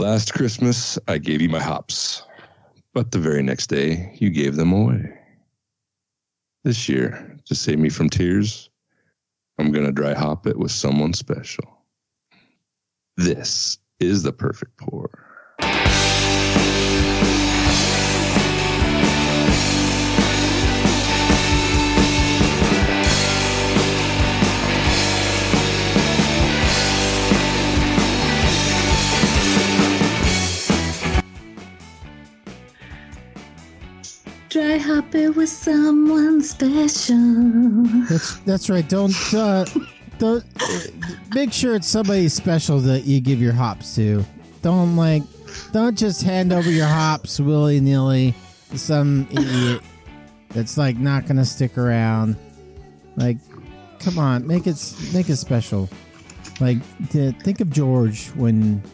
Last Christmas, I gave you my hops, but the very next day, you gave them away. This year, to save me from tears, I'm going to dry hop it with someone special. This is the perfect pour. Dry hop it with someone special. That's that's right. Don't uh, don't make sure it's somebody special that you give your hops to. Don't like don't just hand over your hops willy nilly to some idiot that's like not gonna stick around. Like, come on, make it make it special. Like, to, think of George when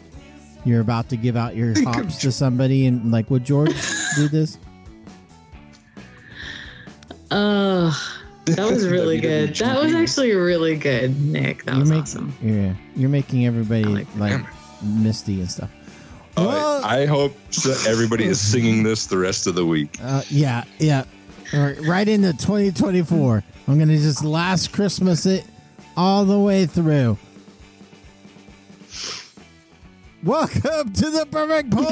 you're about to give out your hops to somebody, and like, would George do this? Oh, that was really good. That was actually really good, Nick. That you're was making, awesome. Yeah, you're making everybody like, like misty and stuff. Well- I, I hope that everybody is singing this the rest of the week. Uh, yeah, yeah. All right, right into 2024. I'm gonna just last Christmas it all the way through. Welcome to the perfect pour.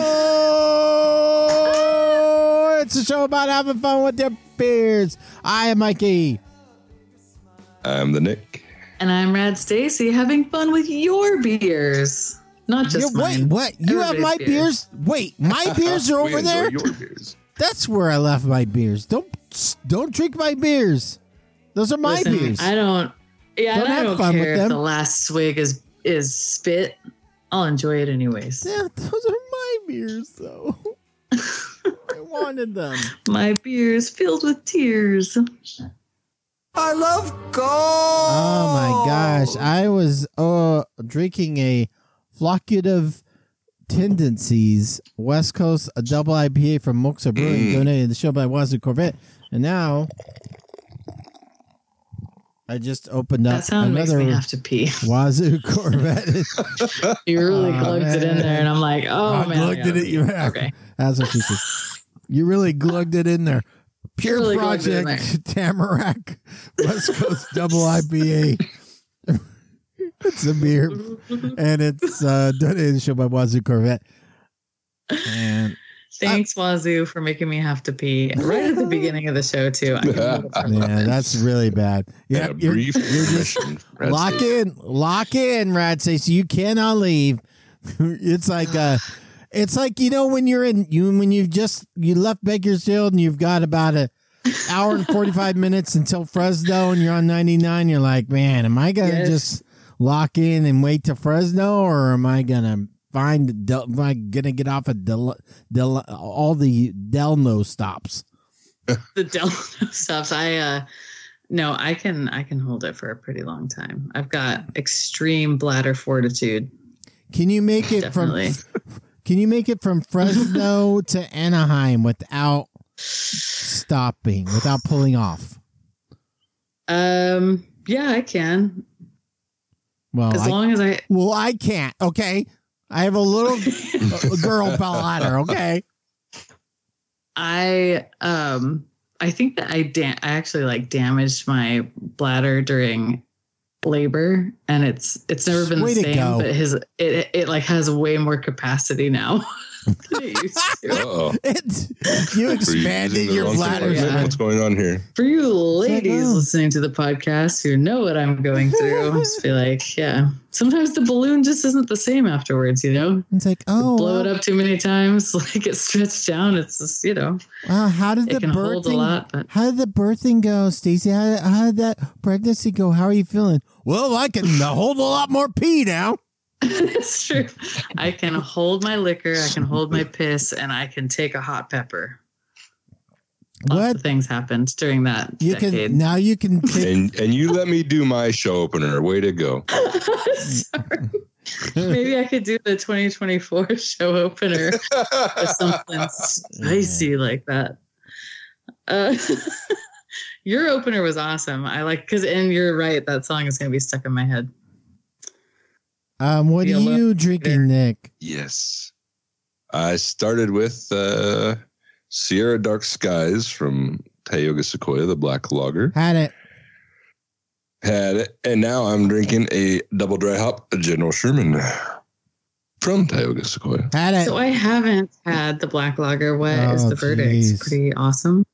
It's a show about having fun with your beers. I am Mikey. I'm the Nick. And I'm Rad Stacy, having fun with your beers, not just You- wait, mine. what? You have my Everybody's beers? Wait, my beers are over there. Your beers. That's where I left my beers. Don't don't drink my beers. Those are my Listen, beers. I don't. Yeah, Don't I don't fun with care if the last swig is is spit. I'll enjoy it anyways. Yeah, those are my beers, though. I wanted them. My beers filled with tears. I love gold. Oh my gosh, I was uh drinking a Floculative Tendencies West Coast a double IPA from Moksa Brewing, Mm. donated to the show by Wazoo Corvette, and now I just opened up That sound makes another me have to pee. Wazoo Corvette. You really Aw, glugged it in man. there, and I'm like, oh I man, I glugged gotta it in pee. your Okay. That's what she said. You really glugged it in there. Pure Really glugged it in Project Tamarack West Coast Double IPA. it's a beer, and it's uh, donated to the show by Wazoo Corvette. And Thanks, Wazoo, for making me have to pee right at the beginning of the show too. I can hold it for a yeah, that's really bad. Yeah, And you're, brief you're just lock in, lock in, Rad Stacy. You cannot leave. it's like uh it's like you know when you're in you when you've just you left Bakersfield and you've got about a hour and 45 minutes until Fresno and you're on 99 you're like man am I gonna Yes. just lock in and wait to Fresno or am I gonna find Del, am I gonna get off of Del, Del, all the Delno stops the Delano stops. I uh no, I can I can hold it for a pretty long time. I've got extreme bladder fortitude. can you make it Definitely. from can you make it from Fresno to Anaheim without stopping without pulling off? Um yeah, I can. well As I, long as I well I can't okay? I have a little girl bladder okay? I um I think that I da- I actually like damaged my bladder during labor and it's it's never been Way the same but his it it like has way more capacity now than it used to. Uh-oh. it, you Were you expanded your wrong bladder department? Yeah. What's going on here? For you ladies listening to the podcast who know what I'm going through, I just be like, yeah. Sometimes the balloon just isn't the same afterwards, you know? it's like oh Blow it up too many times, like it stretched down. It's just, you know, wow, how did the it a birthing lot, but how did the birthing go Stacy how, how did that pregnancy go how are you feeling well I can hold a lot more pee now it's true. I can hold my liquor, I can hold my piss, and I can take a hot pepper. Lots what of things happened during that you decade. can now you can take And and you let me do my show opener. Way to go. Sorry. Maybe I could do the 2024 show opener or something spicy like that. Uh, your opener was awesome. I like because, and you're right. That song is going to be stuck in my head. um what are Be alone you drinking there. Nick Yes. I started with uh, Sierra Dark Skies from Tioga Sequoia, the black lager. Had it. Had it, and now I'm drinking a double dry hop General Sherman from Tioga Sequoia. Had it. So I haven't had the black lager. What is Oh, the verdict? jeez. Pretty awesome.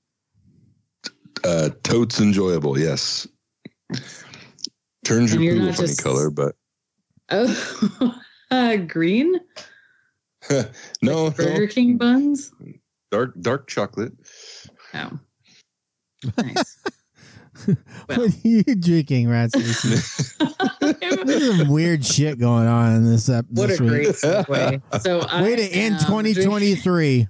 Uh, totes enjoyable, yes. Turns And your you're poo a funny just- color, but Oh, uh, green no, Like Burger no, King buns. dark dark chocolate. Oh, nice. what are you drinking, Rasmus? There's some weird shit going on in this ep- what a week. great segue. So I Way to end 2023.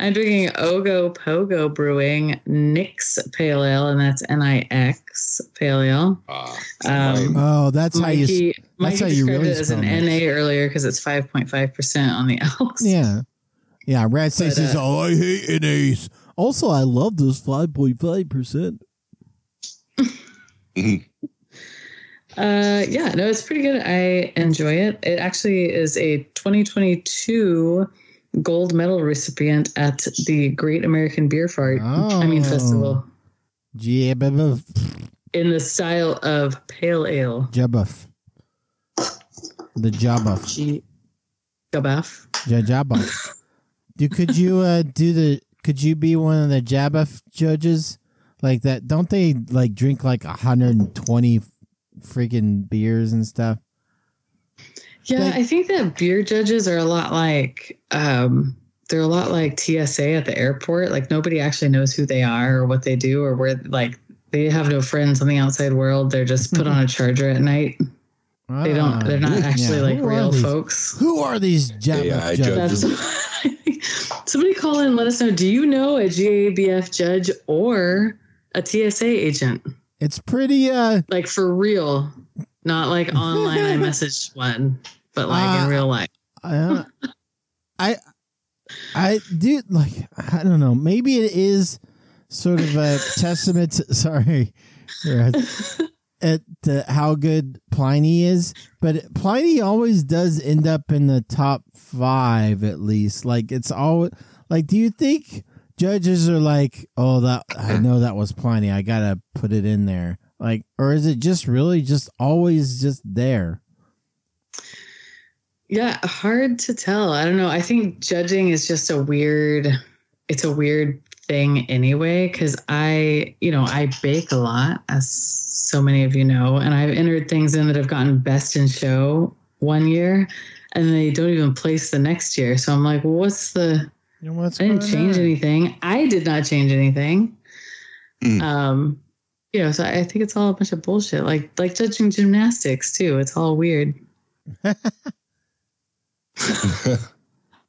I'm drinking Ogo Pogo Brewing Nix Pale Ale, and that's N-I-X Pale Ale. Ah, Um, Oh, that's how you. Mikey, Mikey how you described really it as an spell Nix. NA earlier because it's 5.5% on the Elks. Yeah. Yeah. Rat But, says, uh, oh, I hate NAs. Also, I love this 5.5%. Uh, yeah, no, it's pretty good. I enjoy it. It actually is a 2022 gold medal recipient at the Great American Beer Fart. I mean Oh. festival Jabuff. in the style of pale ale. Jabuff. The Jabuff. G- Gabaff. Ja- Jabuff. Do, could you uh, do the, could you be one of the Jabuff judges? Like that? Don't they like drink like 120 freaking beers and stuff? Yeah, Like- I think that beer judges are a lot like um they're a lot like TSA at the airport. Like nobody actually knows who they are or what they do or where like they have no friends on the outside world. They're just put on a charger at night. They don't they're not Ah, actually yeah. like Who real these- folks. Who are these Jabuff AI judges? judges. Somebody call in let us know. Do you know a GABF judge or a TSA agent? It's pretty uh Like for real. Not like online I messaged one, but like Uh, in real life. uh, I I do like I don't know. Maybe it is sort of a testament. To, sorry, at to how good Pliny is, but Pliny always does end up in the top five at least. Like it's always like. Do you think judges are like, oh, that I know that was Pliny. I gotta put it in there. Like, or is it just really just always just there? Yeah, hard to tell. I don't know. I think judging is just a weird it's a weird thing anyway cuz I, you know, I bake a lot as so many of you know, and I've entered things in that have gotten best in show one year and they don't even place the next year. So I'm like, well, what's the You know what's I didn't change on? anything. I did not change anything. Mm. Um you know, so I think it's all a bunch of bullshit. Like like judging gymnastics too. It's all weird.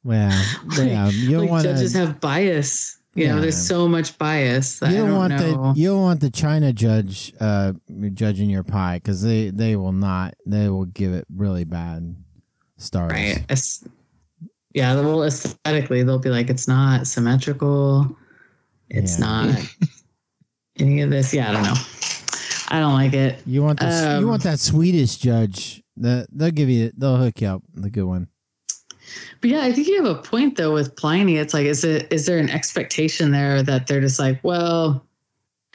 Well, yeah, you don't like want judges have bias. You know, there's so much bias that You don't don't want know. the you don't want the China judge uh judging your pie because they they will not they will give it really bad stars. right. It's- yeah, well, aesthetically, they'll be like, it's not symmetrical. It's Yeah. not any of this. Yeah, I don't know. I don't like it. You want you Um, want that Swedish judge. The, they'll give you they'll hook you up the good one. But yeah, I think you have a point though with Pliny. It's like, is it is there an expectation there that they're just like, well,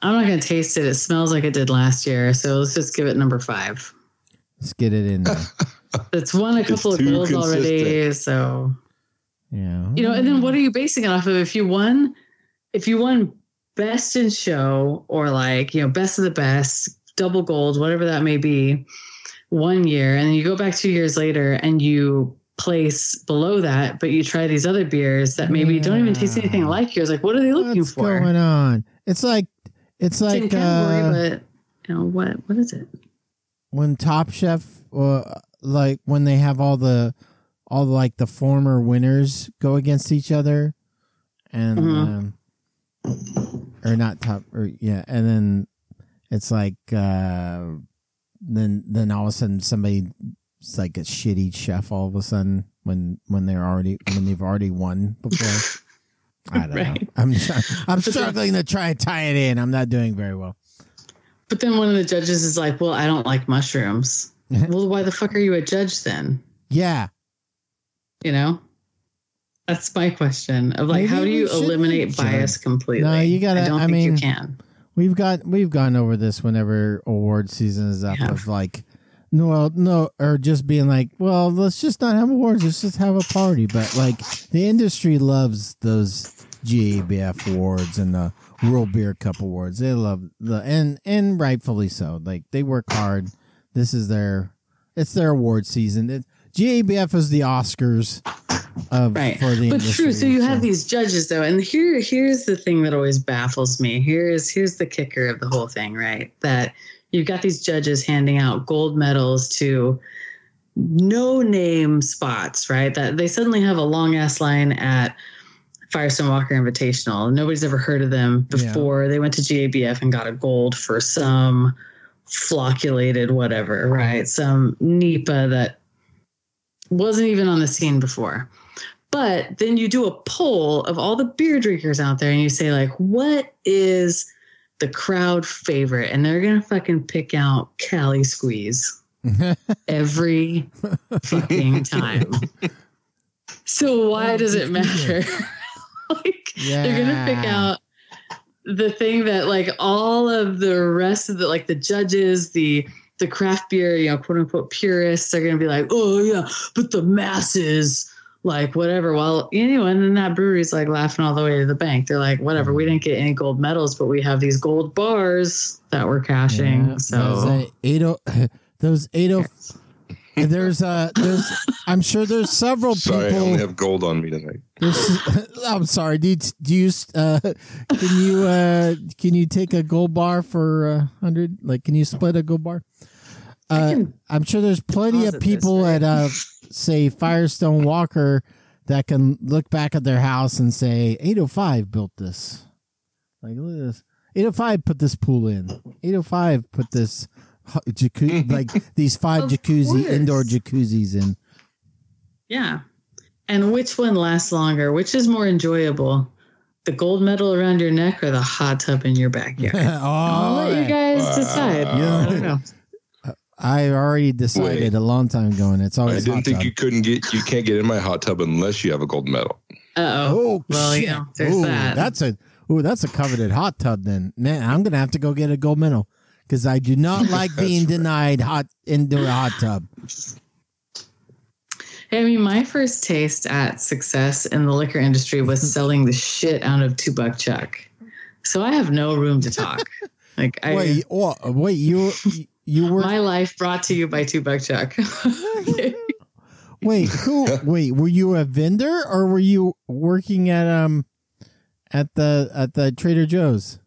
I'm not going to taste it. It smells like it did last year, so let's just give it number five. Let's get it in there. It's won a It's couple of too goals already, so Yeah, you know. And then what are you basing it off of? If you won, if you won best in show or like you know best of the best, double gold, whatever that may be, one year, and then you go back two years later and you place below that, but you try these other beers that maybe don't even taste anything like yours. Like, what are they looking What's for? What's going on? It's like it's like category, uh, but you know what? What is it? when Top Chef, uh, like when they have all the all the, like the former winners go against each other, and Mhm. um, or not top or yeah, and then it's like uh, then then all of a sudden somebody it's like a shitty chef all of a sudden when when they're already when they've already won before. I don't know. I'm I'm But then- struggling to try and tie it in. I'm not doing very well. But then one of the judges is like, "Well, I don't like mushrooms." well, why the fuck are you a judge then? Yeah. You know, that's my question of like, Maybe how do you eliminate bias completely? No, you gotta- I don't I think mean- you can. We've got we've gone over this whenever award season is up Yeah. of like no well, no or just being like, well, let's just not have awards, let's just have a party. But like the industry loves those GABF awards and the World Beer Cup awards. They love the and and rightfully so. Like they work hard. This is their it's their award season. It, GABF is the Oscars of Right. for the But industry. true. So you have these judges though, and here here's the thing that always baffles me. Here's here's the kicker of the whole thing, right? That you've got these judges handing out gold medals to no name spots, right? That they suddenly have a long ass line at Firestone Walker Invitational. Nobody's ever heard of them Yeah. before. They went to GABF and got a gold for some flocculated whatever, right? Some NEPA that wasn't even on the scene before. But then you do a poll of all the beer drinkers out there and you say, like, what is the crowd favorite? And they're to fucking pick out Cali Squeeze every fucking time. So why does it matter? like, they're going to pick out the thing that, like, all of the rest of the, like, the judges, the, the craft beer, you know, quote unquote purists are to be like, oh, yeah, but the masses, like, whatever. Well, you know, and then that brewery's like laughing all the way to the bank. They're like, whatever, we didn't get any gold medals, but we have these gold bars that we're cashing. Yeah, so, those uh, eight oh, those eight oh. There's uh, there's. I'm sure there's several Sorry, I only have gold on me tonight. I'm sorry. Do you, do you uh, can you uh, can you take a gold bar for a hundred? Like, can you split a gold bar? Uh, I'm sure there's plenty of deposit this, people right? at uh, say Firestone Walker that can look back at their house and say 805 built this. Like look at this. 805 put this pool in. 805 put this hu- jacuzzi like these five Of jacuzzi course. indoor jacuzzis in. yeah. And which one lasts longer? Which is more enjoyable? The gold medal around your neck or the hot tub in your backyard? I'll let you oh, guys decide. Yeah. I don't know. I already decided Wait. a long time ago, and it's always. I didn't hot think tub. you couldn't get you can't get in my hot tub unless you have a gold medal. Uh oh. Well, shit. you there's Ooh, that. That's a ooh, that's a coveted hot tub. Then, man, I'm gonna have to go get a gold medal because I do not like being right. denied hot into a hot tub. Hey, I mean, my first taste at success in the liquor industry was selling the shit out of two buck chuck. So I have no room to talk. Like I, wait, oh, wait, you you were my life brought to you by two buck chuck. wait who wait were you a vendor or were you working at um at the at the Trader Joe's?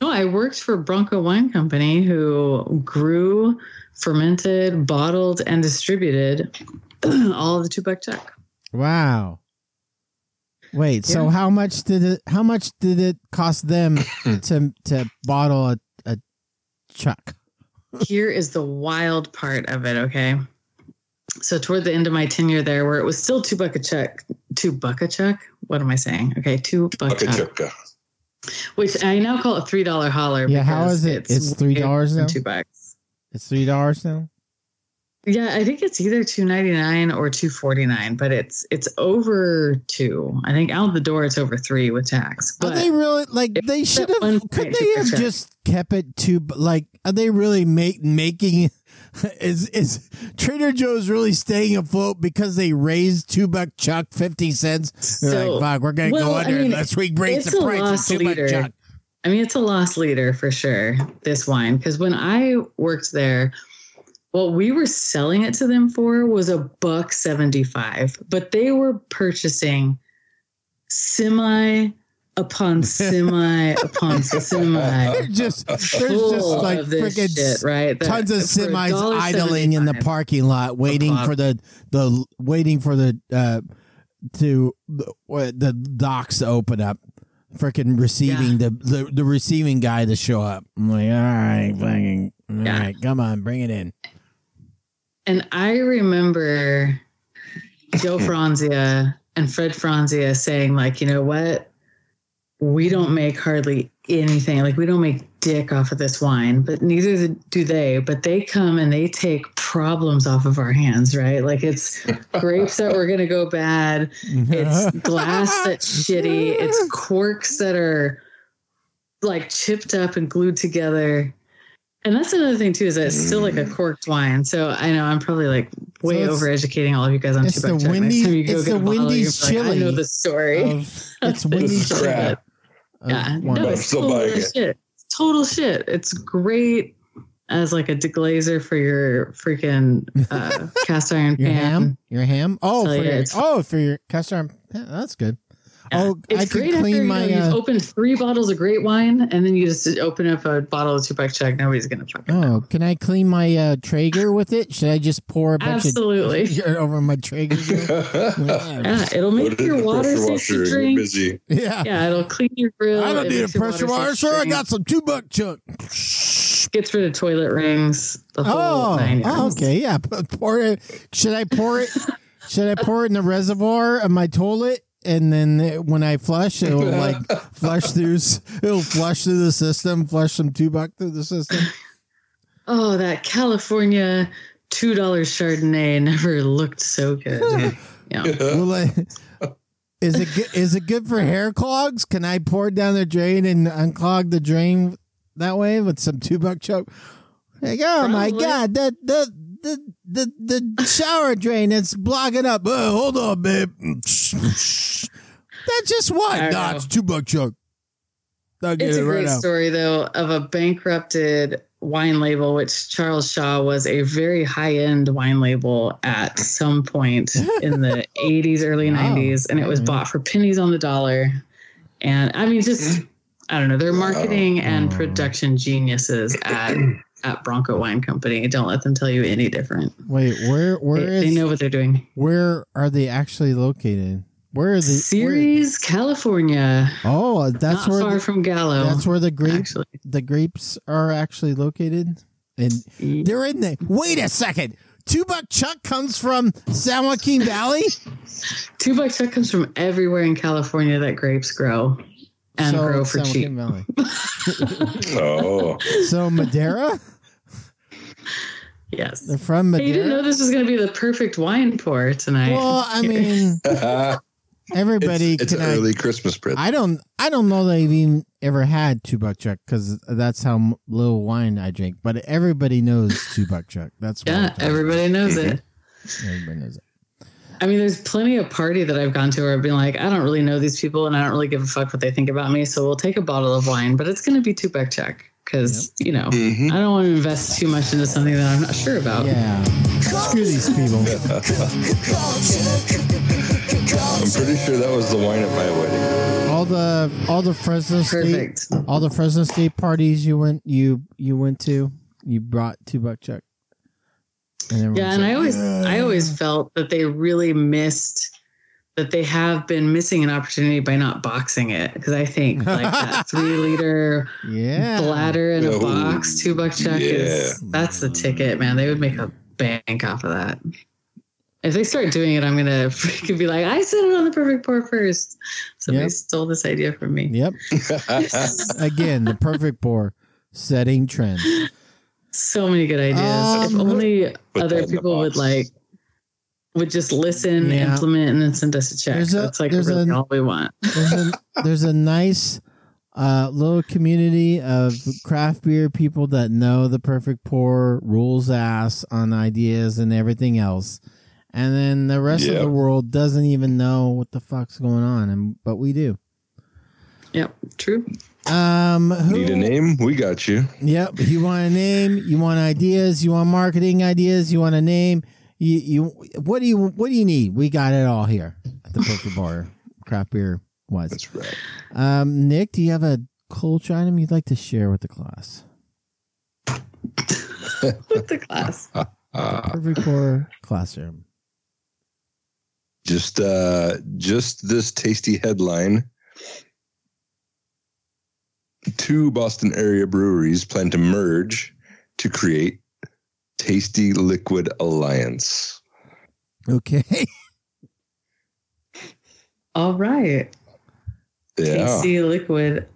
no, I worked for Bronco Wine Company, who grew, fermented, bottled, and distributed all of the two buck chuck. Wow. Wait, so how much did it how much did it cost them to to bottle a, a chuck? Here is the wild part of it, okay? So toward the end of my tenure there, where it was still two buck a check, two buck a check. What am I saying? Okay, two buck a chuck, Buckachukka. which I now call a three dollar holler. Yeah, how is it? It's $3 way more than now? Two bucks. It's three dollars now? Yeah, I think it's either two ninety nine or two forty nine, but it's it's over two. I think out the door it's over three with tax. Are But they really like they should have? Could they have just kept it to like? Are they really make making? Is is Trader Joe's really staying afloat because they raised two buck chuck fifty cents? They're So- like, fuck, we're gonna well, go I under mean, unless we raise the price of two buck chuck. I mean, it's a loss leader for sure, this wine. Because when I worked there, what we were selling it to them for was a buck 75, but they were purchasing semi upon semi upon semi. They're just there's just like freaking shit, right? That- tons of semis idling in the parking lot, waiting for the the waiting for the uh to the, the docks to open up. Freaking receiving the, the the receiving guy to show up. I'm like, all right, fucking, all Yeah. right, come on, bring it in. And I remember Joe Franzia and Fred Franzia saying, like, you know what? We don't make hardly anything. Like, we don't make dick off of this wine, but neither do they. But they come and they take problems off of our hands, right? Like it's grapes that were going to go bad, it's glass that's shitty, it's corks that are like chipped up and glued together. And that's another thing too, is that it's still like a corked wine. So I know I'm probably like way So it's- overeducating all of you guys on it's Tubac the Wendy- Next time you go it's get a the bottle, Wendy's you're like, I know the story. Of, it's This Wendy's is crap. of yeah, no, it's still total buying it. shit. It's total shit. It's great as like a deglazer for your freaking uh, cast iron Your pan. ham? Your ham? Oh, Oh, for yeah, your, oh, for your cast iron. Yeah, that's good. Yeah. Oh, it's I could great clean after my. you know, uh, you've opened three bottles of great wine and then you just open up a bottle of two Tupac Chuck. Nobody's gonna fucking know. oh, can I clean my uh, Traeger with it? Should I just pour a bunch Absolutely. of over my Traeger? Yeah. Yeah, it'll make Put it in your the water pressure safe washer to and you're drink. busy. yeah. Yeah, it'll clean your grill. I don't need a pressure water washer, safe sir. I got some two buck chuck. gets rid of toilet rings. The whole Oh, nine oh, okay, yeah. P- Pour it. Should I pour it? Should I pour it in the reservoir of my toilet? And then it- when I flush, it'll like flush through. It'll flush through the system. Flush some two buck through the system. Oh, that California two dollars Chardonnay never looked so good. yeah. Will I, is it good, is it good for hair clogs? Can I pour it down the drain and unclog the drain that way with some two buck chuck? Like, oh my god, that the the the the shower drain it's blocking up. Oh, hold on, babe. That's just I what? Nah, know. it's two buck chuck. I'll get It's it a right great now. story though of a bankrupted wine label, which Charles Shaw was a very high end wine label at some point in the 80s, early Wow. 90s, and it was bought for pennies on the dollar. And I mean, just I don't know, they're marketing and Oh. production geniuses at at Bronco Wine Company. Don't let them tell you any different. Wait, where where They, they know what they're doing. where are they actually located? Where are the Ceres, California, oh, uh, that's not where far the, from Gallo. that's where the grapes the grapes are actually located. And they're in the wait a second. Two buck chuck comes from San Joaquin Valley. Two buck chuck comes from everywhere in California that grapes grow and So grow for San cheap. Joaquin Valley. Oh, So Madera, Yes. they're from Hey, you didn't know this was going to be the perfect wine pour tonight. Well, I mean, everybody it's an. I, early Christmas present. I don't. I don't know that I've even ever had two buck chuck because that's how little wine I drink. But everybody knows two buck chuck. That's what yeah, talking everybody knows Mhm. it. everybody knows it. I mean, there's plenty of party that I've gone to where I've been like, I don't really know these people and I don't really give a fuck what they think about me. So we'll take a bottle of wine, but it's going to be two buck chuck because, you know, Mhm. I don't want to invest too much into something that I'm not sure about. Yeah, screw these people. I'm pretty sure that was the wine at my wedding. All the all the Fresno State all the Fresno State parties you went you you went to, you brought two buck chuck. And Yeah, and like, I always "Yeah." I always felt that they really missed that they have been missing an opportunity by not boxing it because I think like that three liter yeah bladder in a Oh, box, two buck chuck yeah. is that's the ticket, man. They would make a bank off of that. If they start doing it, I'm gonna freaking be like, I said it on the perfect pour first. Somebody Yep. stole this idea from me. Yep. Again, the perfect pour, setting trends. So many good ideas. if Um, only other that in people would like would just listen, Yeah. implement, and then send us a check. There's a- That's like there's really a- all we want. There's a there's a nice uh, little community of craft beer people that know the perfect pour, rules ass on ideas and everything else. And then the rest of the world doesn't even know what the fuck's going on, and but we do. Yep, true. Um, who, Need a name? We got you. Yep. You want a name? You want ideas? You want marketing ideas? You want a name? You you what do you what do you need? We got it all here at the poker Bar, craft beer wise. That's right. Um, Nick, do you have a culture item you'd like to share with the class? With the class. Uh, Perfect Bar classroom. just uh just this tasty headline two boston area breweries plan to merge to create tasty liquid alliance Okay. All right. yeah Tasty liquid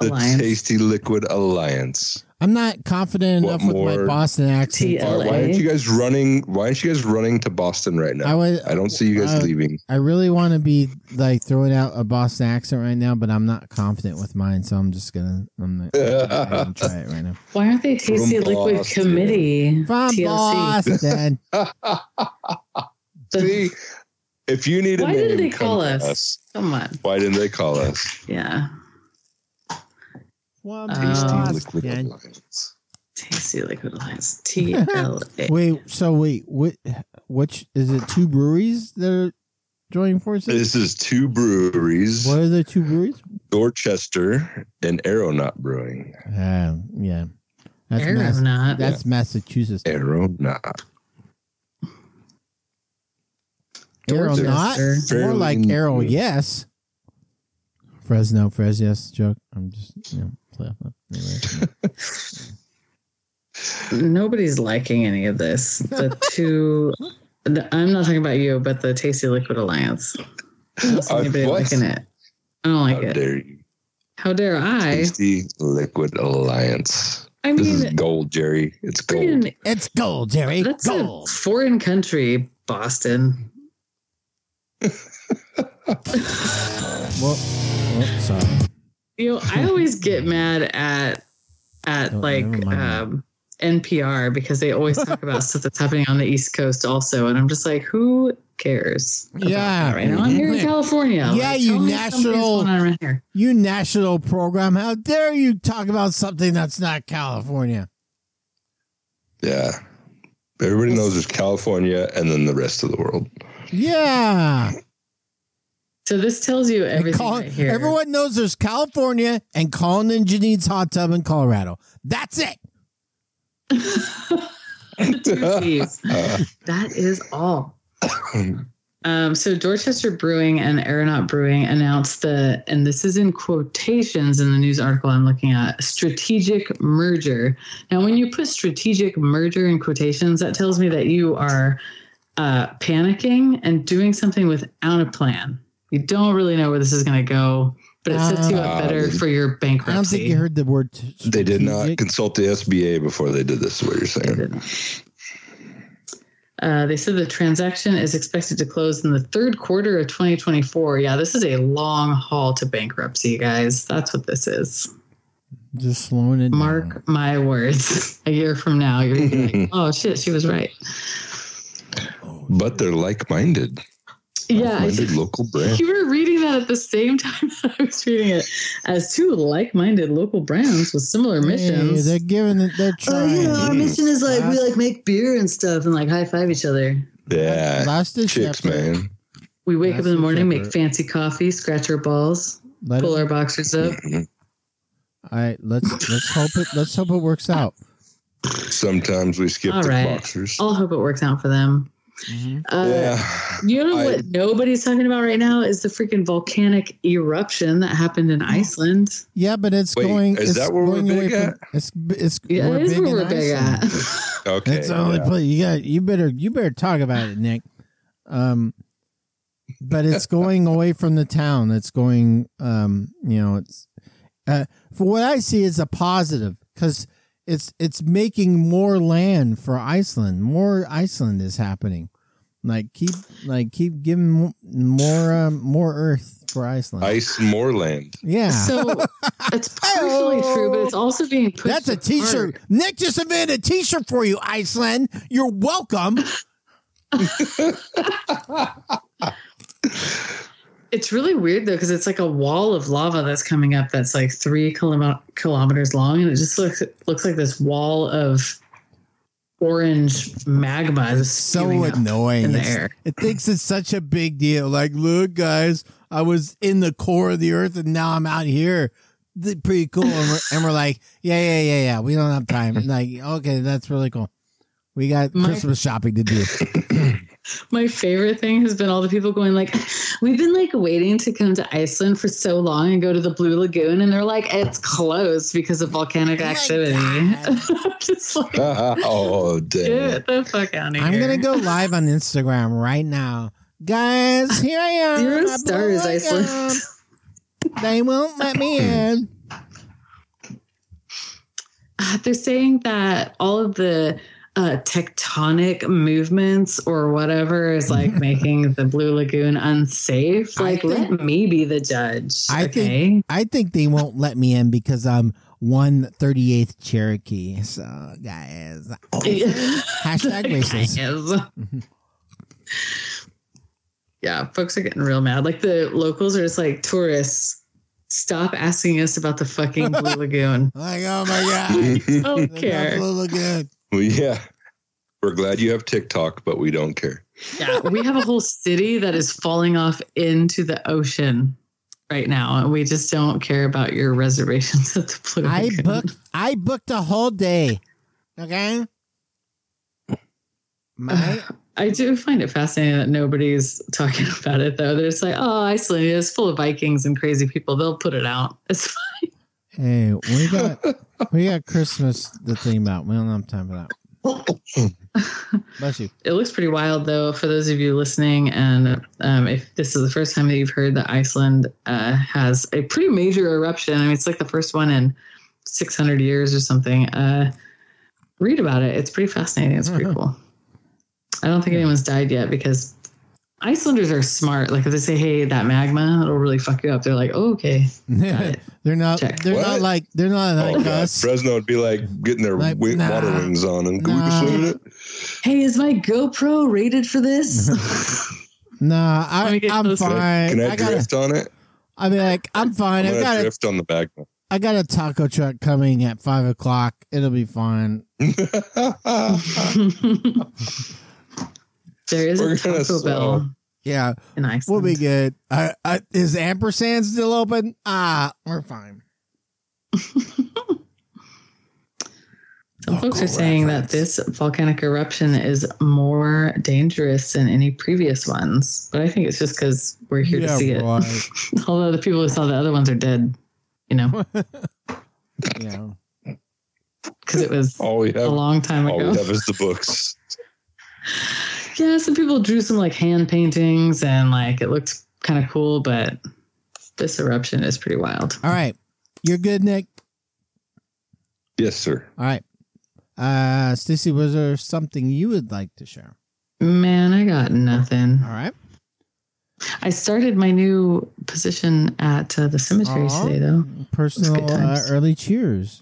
The Alliance. Tasty Liquid Alliance. I'm not confident What enough with my? Boston accent. TL. Why, why aren't you guys running? Why aren't you guys running to Boston right now? I would. I don't see you guys uh, leaving. I really want to be like throwing out a Boston accent right now, but I'm not confident with mine, so I'm just gonna. I'm not gonna try it right now. Why aren't they Tasty From Liquid Boston. Committee? From TLC. Boston. The- See, if you need a Why name, didn't they come call to us? Come on. Why didn't they call us? Yeah. From Tasty Uh, Liquid Boston. Alliance. Tasty Liquid Alliance. TLA. Wait, so wait, what? Which is it? Two breweries that are joining forces? This is two breweries, What are the two breweries? Dorchester and Aeronaut Brewing. Uh, yeah, that's Mass- Aeronaut. that's Massachusetts. Aeronaut. Arrow Dorchester. not more like new. arrow yes. Fresno, Fres yes joke. I'm just you know play off that. Anyway. Nobody's liking any of this. The two. the- I'm not talking about you, but the Tasty Liquid Alliance. I don't see anybody liking it. I don't like How it. dare you? How dare I? Tasty Liquid Alliance. I This is mean, gold, Jerry. It's gold. friggin- It's gold, Jerry. that's gold. a foreign country, Boston. Well, oh, sorry. You know, I always get mad at at Oh, like um, NPR because they always talk about stuff that's happening on the East Coast also, and I'm just like, who cares? Yeah. right now I'm here in California. Yeah, Like, you tell me something's national- going here. You national program. How dare you talk about something that's not California? Yeah. Everybody knows there's California and then the rest of the world. Yeah. So this tells you everything right here. Everyone knows there's California and Colin and Janine's hot tub in Colorado. That's it. The two Ps. That is all. Um, so Dorchester Brewing and Aeronaut Brewing announced the, and this is in quotations in the news article I'm looking at, strategic merger. Now, when you put strategic merger in quotations, that tells me that you are uh, panicking and doing something without a plan. You don't really know where this is going to go, but it sets you up better Um, for your bankruptcy. I don't think you heard the word. t- they did not consult the SBA before they did this, is what you're They saying. didn't. Uh, they said the transaction is expected to close in the third quarter of 2024. Yeah, this is a long haul to bankruptcy, guys. That's what this is. Just slowing it down. Mark my words. A year from now, you're gonna be like, "Oh shit, she was right." But they're like minded. Yeah, I- Like-minded local brand. you were reading that at the same time that I was reading it, as two like-minded local brands with similar Hey, missions. they're giving it. They're Oh, trying. you know, our mission is like we like make beer and stuff and like high five each other. Yeah. Last is Chicks, Shepherd. man. We wake That's up in the the morning, make fancy coffee, scratch our balls, Let pull it, our boxers up. Mhm. all right, let's let's hope it. Let's hope it works out. Sometimes we skip All the right. boxers. I'll hope it works out for them. Uh, yeah. You know I- what nobody's talking about right now is the freaking volcanic eruption that happened in Iceland. Yeah, but it's Wait, going. is it's that where we're going away big from- at? It's it's Yeah, we're it is big where in we're big at. Iceland. Okay. It's the only yeah. place you got. You better you better talk about it, Nick. Um, but it's going away from the town. It's going. Um, you know, it's uh, for what I see, it's a positive because it's it's making more land for Iceland. More Iceland is happening. Like keep like keep giving more um, more Earth for Iceland. Ice more land. yeah. So it's partially true, but it's also being pushed. That's a T-shirt. apart. Nick just invented a T-shirt for you, Iceland. You're welcome. It's really weird though because it's like a wall of lava that's coming up that's like three kilom- kilometers long, and it just looks looks like this wall of orange magma. It's just so up annoying. in the It's- air. It thinks it's such a big deal. Like, look, guys, I was in the core of the earth, and now I'm out here. Th- Pretty cool. And we're, and we're like, yeah, yeah, yeah, yeah. We don't have time. Like, okay, that's really cool. We got My- Christmas shopping to do. My favorite thing has been all the people going like, "We've been like waiting to come to Iceland for so long and go to the Blue Lagoon," and they're like, "It's closed because of volcanic activity." God. Just like, oh, damn. get the fuck out of here! I'm gonna go live on Instagram right now, guys. Here I am. Zero I stars, blew it Iceland. They won't let me in. Uh, they're saying that all of the uh, tectonic movements or whatever is like making the Blue Lagoon unsafe. Like, think- let me be the judge. I okay. think I think they won't let me in because I'm one thirty eighth Cherokee. So guys, hashtag racist. Guys. yeah, folks are getting real mad. Like the locals are just like tourists. Stop asking us about the fucking Blue Lagoon. Like oh my god, Don't care. Blue Lagoon. Well, yeah. We're glad you have TikTok, but we don't care. Yeah, we have a whole city that is falling off into the ocean right now, and we just don't care about your reservations at the Blue I Lagoon. booked I booked a whole day. Okay. My I do find it fascinating that nobody's talking about it though. They're just like, oh, Iceland is full of Vikings and crazy people. They'll put it out. It's fine. hey, we got we got Christmas the theme about. We don't have time for that. Bless you. It looks pretty wild though for those of you listening. And um, if this is the first time that you've heard that Iceland uh, has a pretty major eruption, I mean, it's like the first one in 600 years or something. Uh, read about it. It's pretty fascinating. It's pretty cool. I don't think anyone's died yet because Icelanders are smart. Like if they say, "Hey, that magma, it'll really fuck you up," they're like, "Oh, okay." Got it. they're not. Check. They're not like. They're not Oh, like God. us. Fresno would be like getting their Like, wi- nah. water wings on and can Nah. be swinging it? Hey, is my GoPro rated for this? Nah, I, I'm closer. fine. Can I, I gotta. drift on it? I mean, like, I'm fine. I'm I gonna got a, drift on the back. I got a taco truck coming at five o'clock. It'll be fine. there is We're a gonna Taco sell. Bell Yeah, in we'll be good. I, I, is ampersand still open? Ah, we're fine. Some folks are Local saying reference. that this volcanic eruption is more dangerous than any previous ones, but I think it's just because we're here to Yeah, see it. Although the people who saw the other ones are dead, you know, yeah. because it was all we have, a long time all we ago. have is the books. Yeah, some people drew some like hand paintings and like it looked kind of cool, but this eruption is pretty wild. All right, you're good, Nick. Yes, sir. All right, uh, Stacy, was there something you would like to share? Man, I got nothing. All right, I started my new position at uh, the cemetery Aw. today, though. personal good uh, early cheers.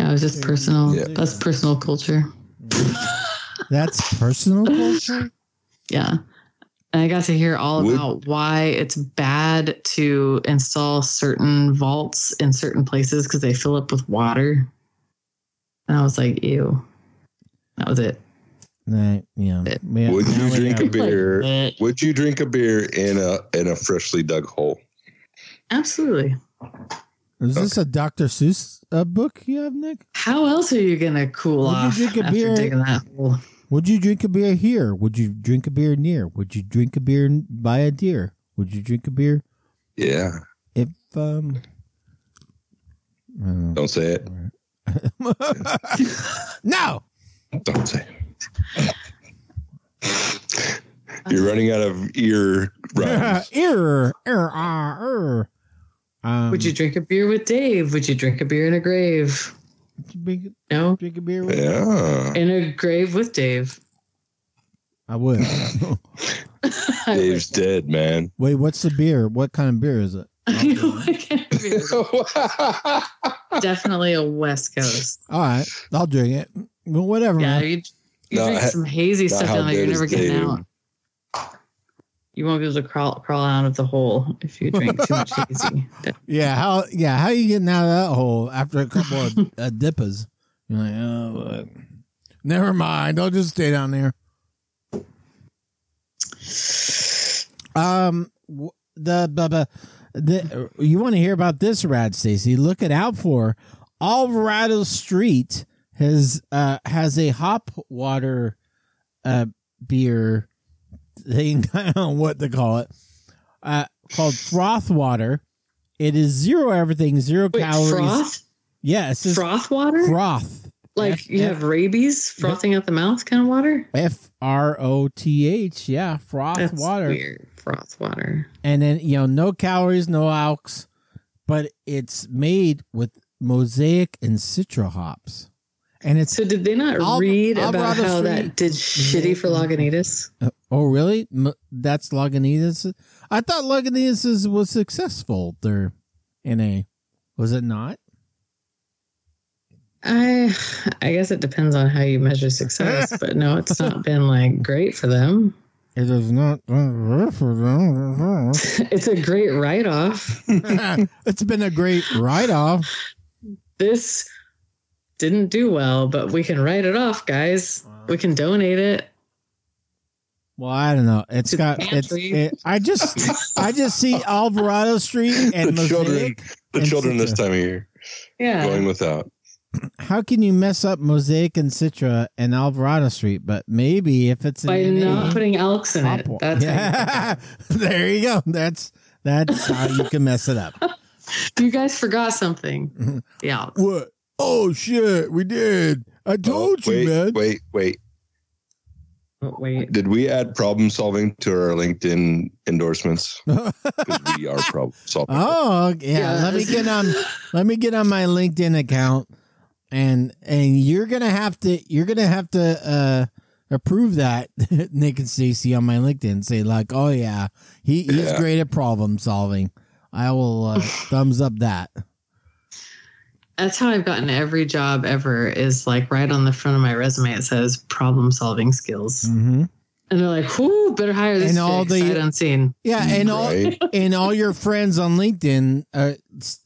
Yeah, it was just personal. Yeah. That's personal culture. That's personal culture. Yeah. And I got to hear all Would- about why it's bad to install certain vaults in certain places because they fill up with water. And I was like, ew. That was it. Right, yeah. It- yeah. Would you drink a beer? Like, Would you drink a beer in a in a freshly dug hole? Absolutely. Is this a Dr. Seuss uh, book you have, Nick? How else are you going to cool Would you off drink a after beer? digging that hole? Would you drink a beer here? Would you drink a beer near? Would you drink a beer n- by a deer? Would you drink a beer Yeah. if um? Don't Don't say it. no. Don't say it. You're running out of ear rhymes. Err, err, ah, err. Um, Would you drink a beer with Dave? Would you drink a beer in a grave? drink, No. drink a beer? With Yeah. In a grave with Dave. I would. Dave's dead, man. Wait, what's the beer? What kind of beer is it? I know I can't be- Definitely a West Coast. All right, I'll drink it. Well, whatever, Yeah, man. you, you Not drink ha- some hazy stuff how down there. You're never getting Dave. out. You won't be able to crawl crawl out of the hole if you drink too much hazy. Yeah, how yeah, how you getting out of that hole after a couple of uh, dippas? You're like, oh, never mind. I'll just stay down there. Um, the the, the, the you want to hear about this rad, Stacy? Look it out for Alvarado Street has uh has a hop water uh beer thing. I don't know what to call it. Uh, called froth water. It is zero everything, zero Wait, calories. froth? Yeah, Froth water? froth. like F- you F- have rabies frothing out the mouth kind of water? F R O T H. Yeah, froth That's water. weird. Froth water. And then you know, no calories, no alks, but it's made with Mosaic and Citra hops, and it's So did they not Al- read about how Street- that did shitty for Lagunitas? uh, oh really? That's Lagunitas. I thought Lagunitas was successful there in a. Was it not? I I guess it depends on how you measure success, but no, it's not been like great for them. It is not. It's a great write off. it's been a great write off. This didn't do well, but we can write it off, guys. We can donate it. Well, I don't know. It's To got it's. It, I just I just see Alvarado Street and The children, the and children this time of year Yeah. going without. How can you mess up Mosaic and Citra and Alvarado Street? But maybe if it's By an not NA, putting Elks in it. Hop- That's yeah. there you go. That's that's how you can mess it up. you guys forgot something. Yeah. What? Oh shit, we did. I told Oh, wait, you, man. Wait, wait. Wait. Did we add problem solving to our LinkedIn endorsements? We are problem solving. oh yeah. Yeah. Let me get on. Let me get on my LinkedIn account, and and you're gonna have to. You're gonna have to uh approve that Nick and Stacy on my LinkedIn. Say like, oh yeah, he he's Yeah. great at problem solving. I will uh, thumbs up that. That's how I've gotten every job ever is like right on the front of my resume it says problem solving skills. Mm-hmm. And they're like, whoo, better hire this And chick, all the- sight unseen. Yeah, and all right? and all your friends on LinkedIn uh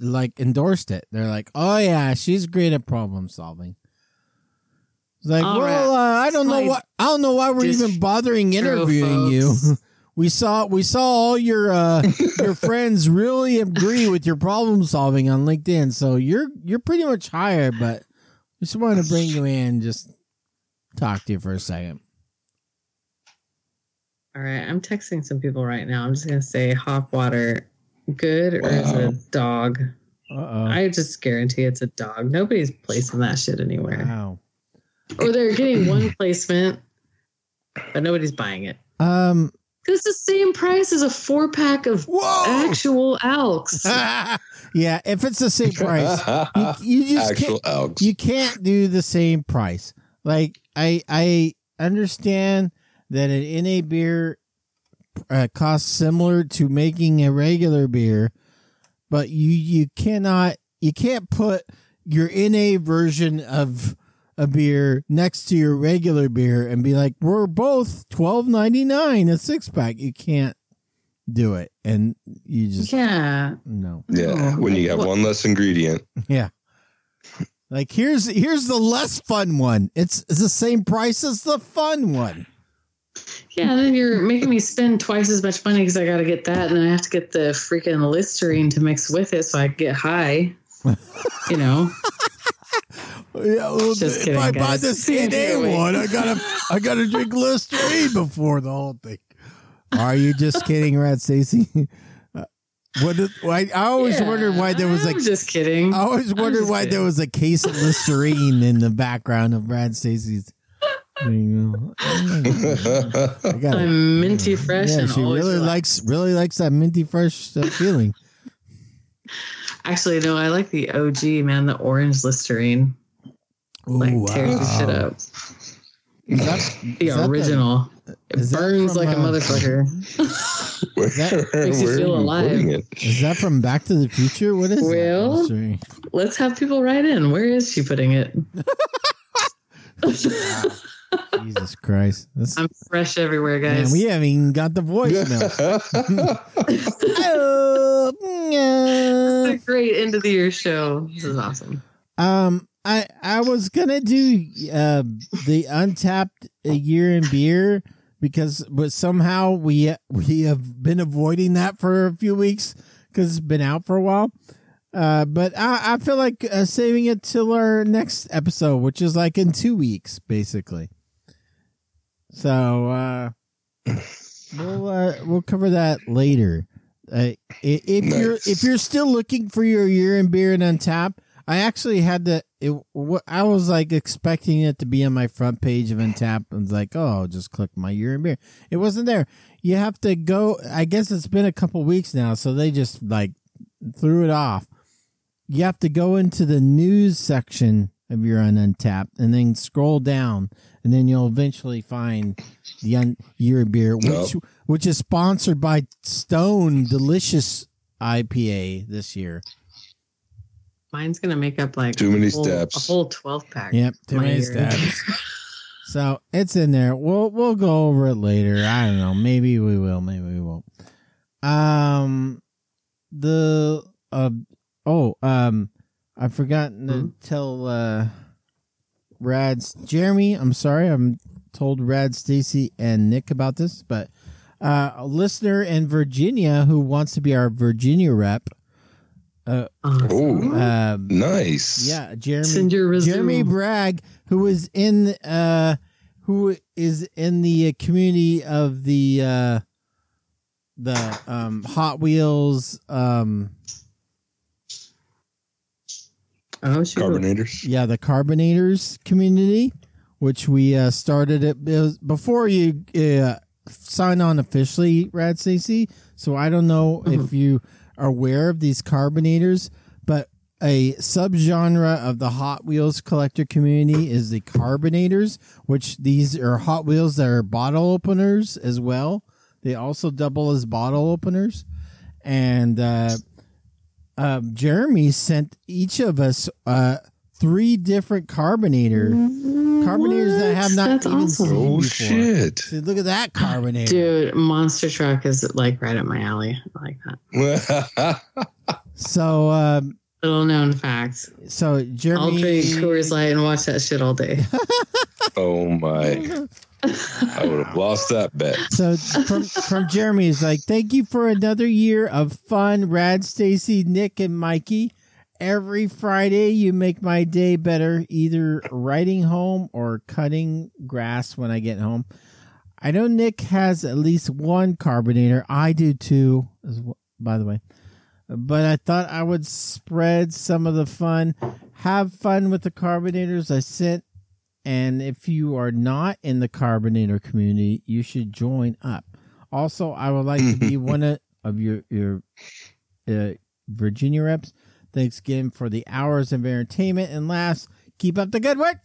like endorsed it. They're like, "Oh yeah, she's great at problem solving." It's like, All well, uh, I don't know Like, what I don't know why we're just even bothering true, interviewing you. folks. We saw we saw all your uh your friends really agree with your problem solving on LinkedIn, so you're you're pretty much hired. But we just wanted to bring you in, and just talk to you for a second. All right, I'm texting some people right now. I'm just gonna say hop water, good or is it a dog? Uh oh. I just guarantee it's a dog. Nobody's placing that shit anywhere. Wow. Or they're getting one placement, but nobody's buying it. Um. It's the same price as a four pack of Whoa. actual elks. yeah, if it's the same price, you, you just Actual can't, Elks. you can't do the same price. Like I I understand that an NA beer uh, costs similar to making a regular beer, but you you cannot you can't put your NA version of a beer next to your regular beer and be like we're both twelve ninety nine a six pack. You can't do it, and you just yeah. no. yeah, Oh, when you have one less ingredient. Yeah. Like here's here's the less fun one. It's it's the same price as the fun one. Yeah, and then you're making me spend twice as much money because I got to get that, and I have to get the freaking Listerine to mix with it so I can get high. you know, Yeah, well, Just if kidding, I buy the CNA one, I gotta I gotta drink Listerine before the whole thing. Are you just kidding, Rad Stacy? Uh, What did, why, I always Yeah, wondered why there was I'm like just kidding. I always wondered why kidding. there was a case of Listerine in the background of Rad Stacy's. I got I'm minty fresh Yeah, she really relaxed. likes really likes that minty fresh uh, feeling. Actually, no, I like the OG man, the orange Listerine. Like Ooh, tears the shit up. Is that, The is that original. is it burns from, like a uh, motherfucker. where that- makes you feel alive. putting it? Is that from Back to the Future? What is Well, that? Mystery? Let's have people write in. Where is she putting it? Jesus Christ. That's, I'm fresh everywhere, man, guys. we haven't even got the voicemail. Hello. It's a great end of the year show. This is awesome. Um, I I was gonna do uh the Untappd year in beer because but somehow we we have been avoiding that for a few weeks because it's been out for a while. Uh, but I I feel like uh, saving it till our next episode, which is like in two weeks, basically. So uh, we'll uh, we'll cover that later. Uh, i- if you're if you're still looking for your year in beer and untap, I actually had to. It, I was like expecting it to be on my front page of Untap, and was like, oh, I'll just click my year in beer. It wasn't there. You have to go. I guess it's been a couple weeks now, so they just like threw it off. you have to go into the news section of your on Untappd and then scroll down, and then you'll eventually find the un- your beer, which No. which is sponsored by Stone Delicious IPA this year. Mine's gonna make up like Too many whole, steps. A whole twelve pack. Yep, too many year. steps. So it's in there. We'll we'll go over it later. I don't know. Maybe we will. Maybe we won't. Um, the uh oh um, I've forgotten to Hmm? tell uh, Rad's Jeremy. I'm sorry. I'm told Rad, Stacy, and Nick about this, but uh, a listener in Virginia who wants to be our Virginia rep. Uh, Awesome. um, Nice. yeah, Jeremy. Send your. Jeremy Bragg, who is in uh who is in the uh, community of the uh the um Hot Wheels um Oh, shoot. Carbonators. yeah, the Carbonators community, which we uh started it, it was before you uh sign on officially, Rad Stacy. So I don't know if you are aware of these Carbonators, but a subgenre of the Hot Wheels collector community is the Carbonators, which these are Hot Wheels that are bottle openers as well. They also double as bottle openers. And uh, um, Jeremy sent each of us uh, three different Carbonator Carbonators that have not That's even awesome. seen Oh before. shit. See, look at that Carbonator. Dude, Monster Truck is like right up my alley. I like that. So, um, Little known fact. so Jeremy. I'll drink Coors Light and watch that shit all day. oh my. I would have lost that bet. So from from Jeremy is like, thank you for another year of fun, Rad, Stacy, Nick, and Mikey. Every Friday, you make my day better, either riding home or cutting grass when I get home. I know Nick has at least one carbonator. I do too, by the way. But I thought I would spread some of the fun. Have fun with the carbonators I sent and if you are not in the carbonator community, you should join up. Also, I would like to be one of, of your your uh, Virginia reps. Thanks again for the hours of entertainment. And last, keep up the good work.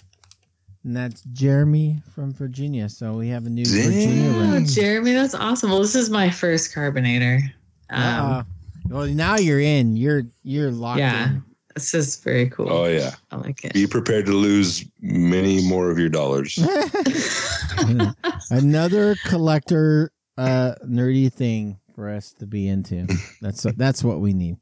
And that's Jeremy from Virginia. So we have a new Damn. Virginia Oh, rep. Jeremy, that's awesome. Well, this is my first carbonator. Um, Uh, well, now you're in. You're you're locked yeah, this is very cool. Oh yeah. I like it. Be prepared to lose many more of your dollars. Another collector uh nerdy thing for us to be into. That's that's what we need.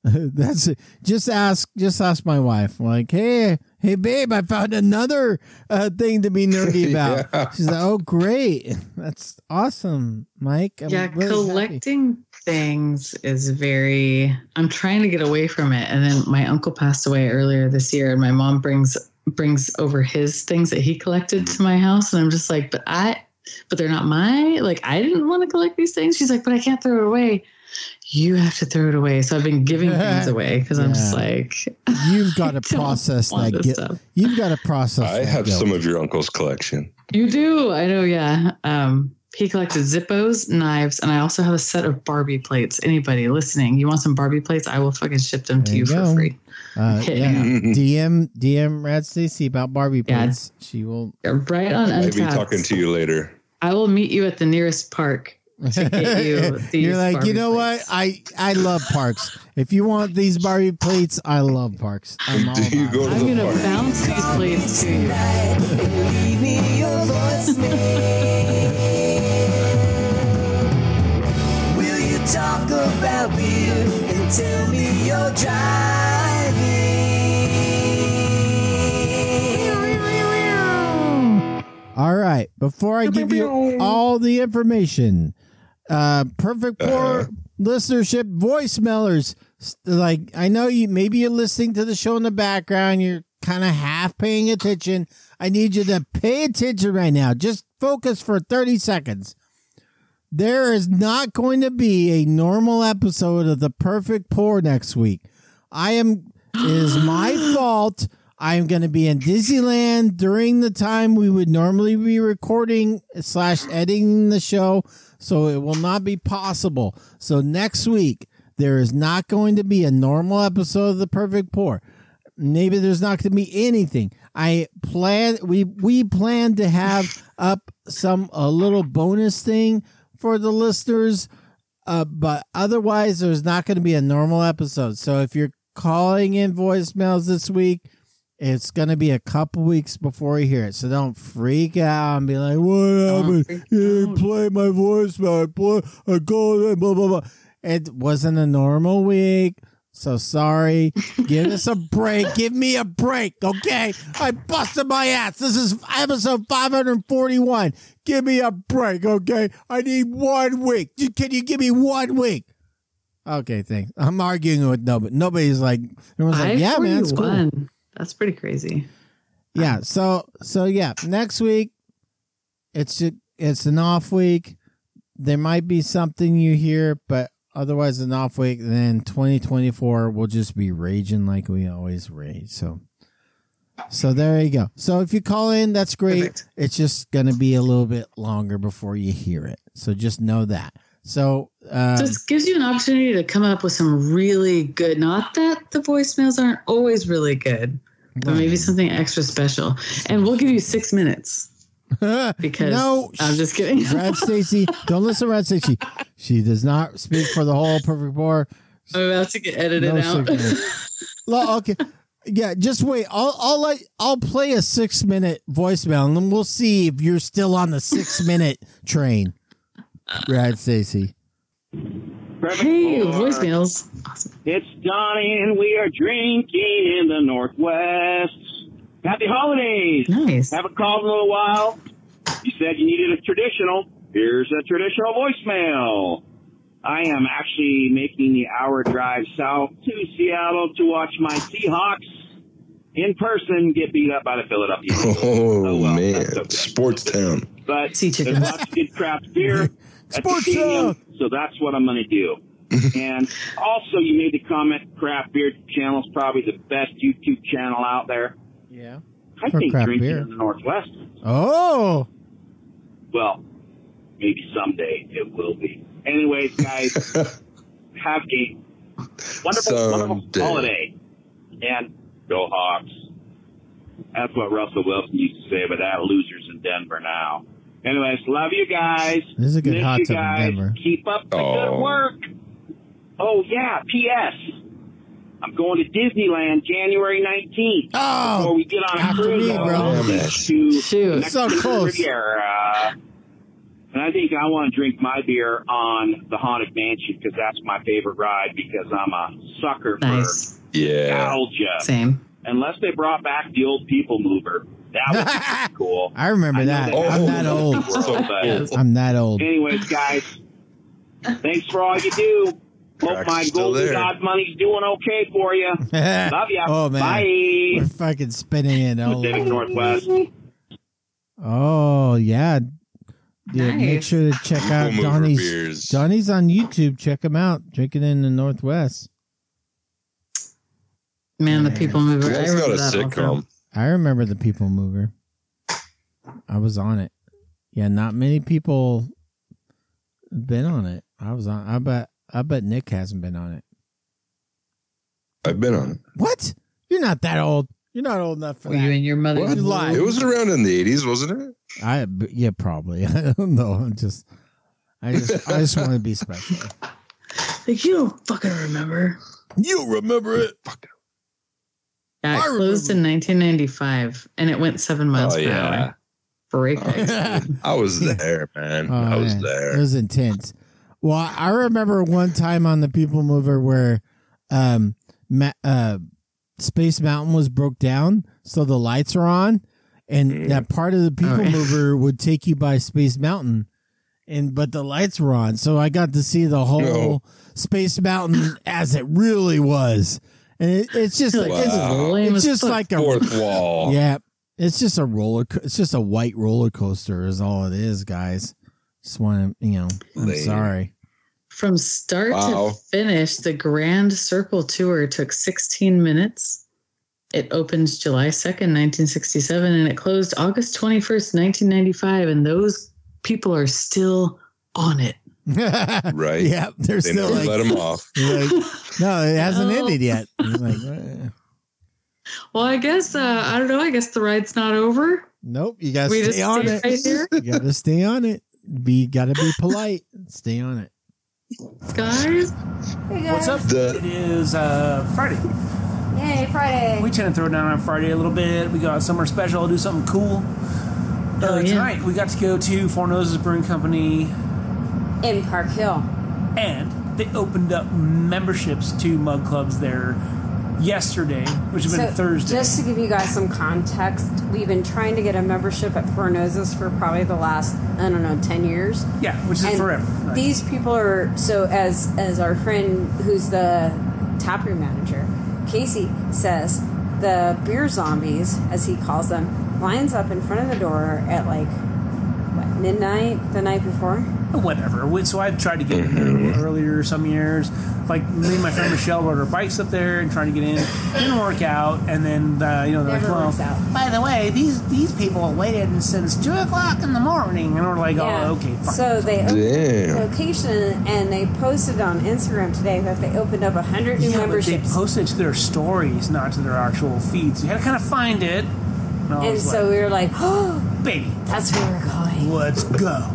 That's it. Just ask just ask my wife. Like, hey, hey babe, I found another uh, thing to be nerdy about. Yeah. She's like, oh great. That's awesome, Mike. I'm yeah, really happy. Collecting things is very. I'm trying to get away from it, and then my uncle passed away earlier this year, and my mom brings brings over his things that he collected to my house, and I'm just like, but I, but they're not my. Like I didn't want to collect these things. She's like, but I can't throw it away. You have to throw it away. So I've been giving things away because I'm just like, You've got to process that this guilt. stuff. You've got to process. I that have guilt. some of your uncle's collection. You do. I know. Yeah. Um, he collected Zippos, knives, and I also have a set of Barbie plates. Anybody listening, you want some Barbie plates? I will fucking ship them to you, you for free. Uh, Okay. yeah. DM DM Rad Stacy about Barbie Yeah. plates. She will. You're right on I'll be talking to you later. I will meet you at the nearest park to get you these. You're like, you know plates." what? I I love parks. If you want these Barbie plates, I love parks. I'm all Do you about go it. to I'm the gonna park? bounce these plates to you. About beer and tell me you're driving? All right. Before I give you all the information, uh, Perfect Pour Uh-huh. listenership voicemailers. Like I know you. Maybe you're listening to the show in the background. You're kind of half paying attention. I need you to pay attention right now. Just focus for 30 seconds. There is not going to be a normal episode of The Perfect Pour next week. I am, it is my fault. I am going to be in Disneyland during the time we would normally be recording slash editing the show. So it will not be possible. So next week, there is not going to be a normal episode of the Perfect Pour. Maybe there's not going to be anything. I plan we we plan to have up some a little bonus thing for the listeners, uh, but otherwise there's not going to be a normal episode. So if you're calling in voicemails this week, it's going to be a couple weeks before you hear it. So don't freak out and be like, "What happened? You didn't play my voicemail. I play, I called in, blah blah blah." It wasn't a normal week. So sorry. Give us a break. Give me a break, okay? I busted my ass. This is episode 541. Give me a break, okay? I need one week. Can you give me one week? Okay, thanks. I'm arguing with nobody. Nobody's like, everyone's like, yeah, man, it's cool. 541. That's pretty crazy. Yeah. So so yeah, next week it's it's an off week. There might be something you hear, but otherwise an off week. Then 2024 will just be raging like we always rage. So so there you go. So if you call in, that's great. Perfect. It's just gonna be a little bit longer before you hear it. So just know that. So um, Just gives you an opportunity to come up with some really good. Not that the voicemails aren't always really good, but maybe something extra special. And we'll give you six minutes because no, I'm just kidding. Rad Stacy, don't listen to Rad Stacy. She does not speak for the whole perfect bar. I'm about to get edited No out. Well, okay. Yeah, just wait. I'll I'll let I'll play a six minute voicemail and then we'll see if you're still on the six minute train. Right, Stacy. Hey, voicemails. Awesome. It's Donnie, and we are drinking in the Northwest. Happy holidays! Nice. Haven't called in a little while. You said you needed a traditional. Here's a traditional voicemail. I am actually making the hour drive south to Seattle to watch my Seahawks in person get beat up by the Philadelphia Eagles. Oh, oh well, man, okay. sports town. But Sea there's chickens. lots of good craft beer at the Sports stadium, Town. so that's what I'm going to do. and also, you made the comment, craft beer channel is probably the best YouTube channel out there. Yeah. I For think craft drinking beer. in the Northwest. Oh. Well, maybe someday it will be. Anyways, guys, have a wonderful, wonderful holiday. And go Hawks. That's what Russell Wilson used to say about that. Losers in Denver now. Anyways, love you guys. This is a good Miss hot you tub in. Denver. Keep up the Oh. good work. Oh yeah. P.S. I'm going to Disneyland January 19th. Oh, Before we get on a cruise me, bro. the Damn it. to Shoot. So close. Riviera. And I think I want to drink my beer on the Haunted Mansion because that's my favorite ride because I'm a sucker for Nice. Yeah. nostalgia. Same. Unless they brought back the old People Mover. That would be cool. I remember I know that. they I'm it that old. world. I'm that old. Anyways, guys, thanks for all you do. Hope my golden there. god money's doing okay for you. Love ya. Oh man. Bye. We're fucking spinning in all Pacific. Oh. Northwest. Oh yeah. Yeah, make sure to check out People mover Donnie's. Donnie's on YouTube. Check him out. Drinking in the Northwest. Man, the people mover. I That's not remember a that sitcom. I remember the People Mover. I was on it. Yeah, not many people been on it. I was on. I bet. I bet Nick hasn't been on it. I've been on it. What? You're not that old. You're not old enough for Were you that. and your mother? What? You lied. It was around in the 80s, wasn't it? I yeah, probably. I don't know. I'm just. I just. I just want to be special. Like, you don't fucking remember. You remember it? Fuck. Yeah, it I closed in 1995 and it went seven oh, miles Oh, per yeah. hour. Break. oh, I was there, man. Oh, I was man. there. It was intense. Well, I remember one time on the People Mover where um, Ma- uh, Space Mountain was broke down, so the lights are on, and Mm. that part of the People Oh, yeah. Mover would take you by Space Mountain, and but the lights were on, so I got to see the whole No. Space Mountain as it really was, and it, it's just Like, it's, this is Wow. lame it's just like a Fourth wall. yeah, it's just a roller. co- It's just a white roller coaster, is all it is, guys. Just want to, you know, I'm Lame. sorry. From start Wow. to finish, the Grand Circle Tour took 16 minutes. It opened July 2nd, 1967, and it closed August 21st, 1995. And those people are still on it. Right. Yeah, they're They still never like, let them off. like, no, it hasn't No. ended yet. Like. Well, I guess uh, I don't know. I guess the ride's not over. nope, you gotta We stay just on stay it. right You gotta stay on it. Be gotta be polite. Stay on it. guys. What's up? The- it is uh, Friday. Yay, Friday. We tend to throw it down on Friday a little bit. We got summer special, do something cool. Uh, Oh, yeah. Tonight we got to go to Four Noses Brewing Company, in Park Hill. and they opened up memberships to mug clubs there yesterday, which has been Thursday. just to give you guys some context, we've been trying to get a membership at Four Noses for probably the last, I don't know, 10 years. yeah, which is and forever. Right. These people are so as as our friend who's the taproom manager, Casey says, the beer zombies, as he calls them, lines up in front of the door at like what midnight the night before. whatever. So I've tried to get in there earlier some years. Like me and my friend Michelle rode our bikes up there and trying to get in. Didn't work out. And then uh, you know they're Never like, well, works out. by the way, these these people waited since two o'clock in the morning, and we're like, oh, okay, fine. So they opened Damn. the location and they posted on Instagram today that they opened up hundred new yeah, but they posted to their stories, not to their actual feeds. You had to kind of find it. And, and so like, we were like, oh, baby, that's where we're going. let's go.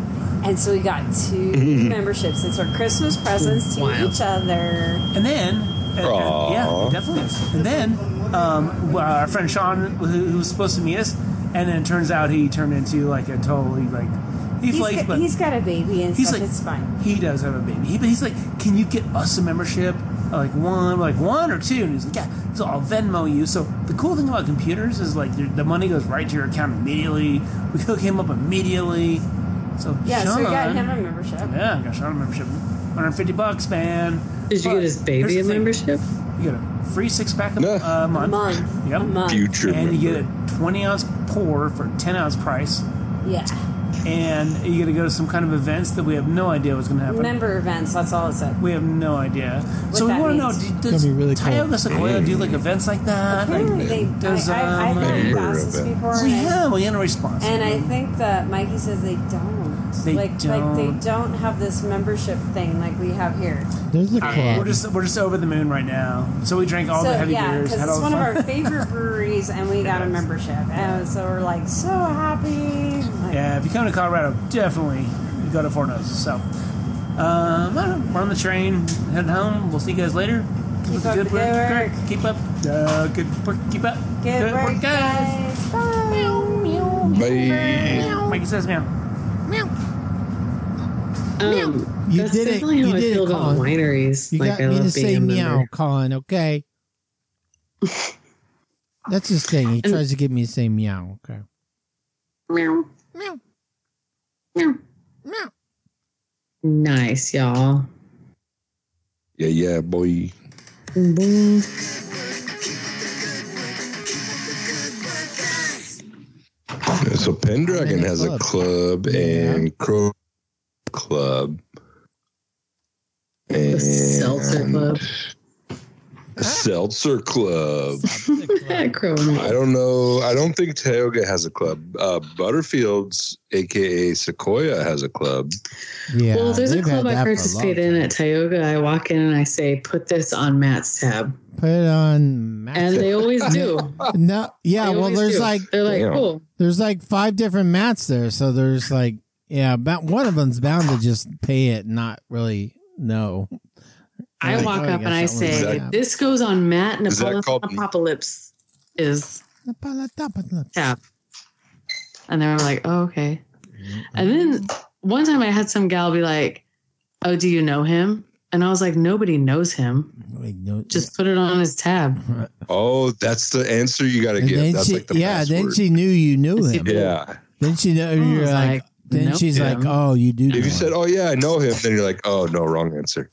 And so we got two memberships. It's our Christmas presents to Wow. each other. And then, and- and- yeah, it definitely is. And then, um, our friend Sean, who, who was supposed to meet us, and then it turns out he turned into like a totally like he He's flakes, got, but he's got a baby and he's stuff. like it's fine. he does have a baby. He, but he's like, can you get us a membership? Like one, like one or two, and he's like, yeah. So I'll Venmo you. So the cool thing about computers is like the the money goes right to your account immediately. We hook him up immediately. So Yeah, Sean, so we got him a membership. yeah, got Sean a membership, 150 bucks, man. Did you But get his baby a membership? You get a free six pack a Yeah. uh, A month. month. Yep. A month. Future And you get a 20 ounce pour for 10 ounce price. Yeah. And you get to go to some kind of events that we have no idea what's going to happen. Member events, that's all it said. we have no idea. so we want to know, do- does gonna be really. Tioga Sequoia do like events like that? Like, they, does, I, I, I've um, had Member before. well, and I- yeah, well, you know, response. And I think that Mikey says they don't. They like like don't. they don't have this membership thing like we have here. There's a we're just we're just over the moon right now. So we drank all so the heavy yeah, beers. because Had it's all one the of fun. our favorite breweries, and we got a Yes. membership, and so we're like so happy. Like, Yeah, if you come to Colorado, definitely go to Four Noses. So, um, I don't know, we're on the train, heading home. We'll see you guys later. Keep up the good work. Keep up. Uh, good work. Keep up. Good, work, guys. Bye. Bye. Mikey says meow. Um, You that's did it. how You I did it, about Colin. wineries. You like got I me to say meow, member. Colin. Okay. That's his thing. He tries to get me to say meow. Okay. Meow. Meow. Meow. Meow. Nice, y'all. Yeah, yeah, boy. Boom. So Pendragon I'm in a has a club. club and Crow Club. And The Seltzer Club. A Seltzer Club. Yeah, I don't know. I don't think Tioga has a club. Uh, Butterfields, aka Sequoia, has a club. Yeah. well, there's a club I that for a participate in at Tioga. I walk in and I say, "Put this on Matt's tab," Put it on. Max. and they always do. no, yeah. They Well, there's do. like they're like, Damn. "Cool." there's like five different mats there, so there's like yeah, about one of them's bound to just pay it, and not really know. I Like, walk oh, I up and I guess that one's say, like that- that. "This goes on Matt Is that Apocalypse is Yeah. tab," and they were like, "Oh, okay." Mm-hmm. And then one time I had some gal be like, "Oh, do you know him?" And I was like, "Nobody knows him. Like, no, Just put it on his tab." Oh, that's the answer you got to give. That's she, like the yeah, then she knew you knew him. Yeah. Then she know you're like, like, then nope. she's like, oh, you do. know If you him. said, "Oh yeah, I know him," then you're like, "Oh no, wrong answer."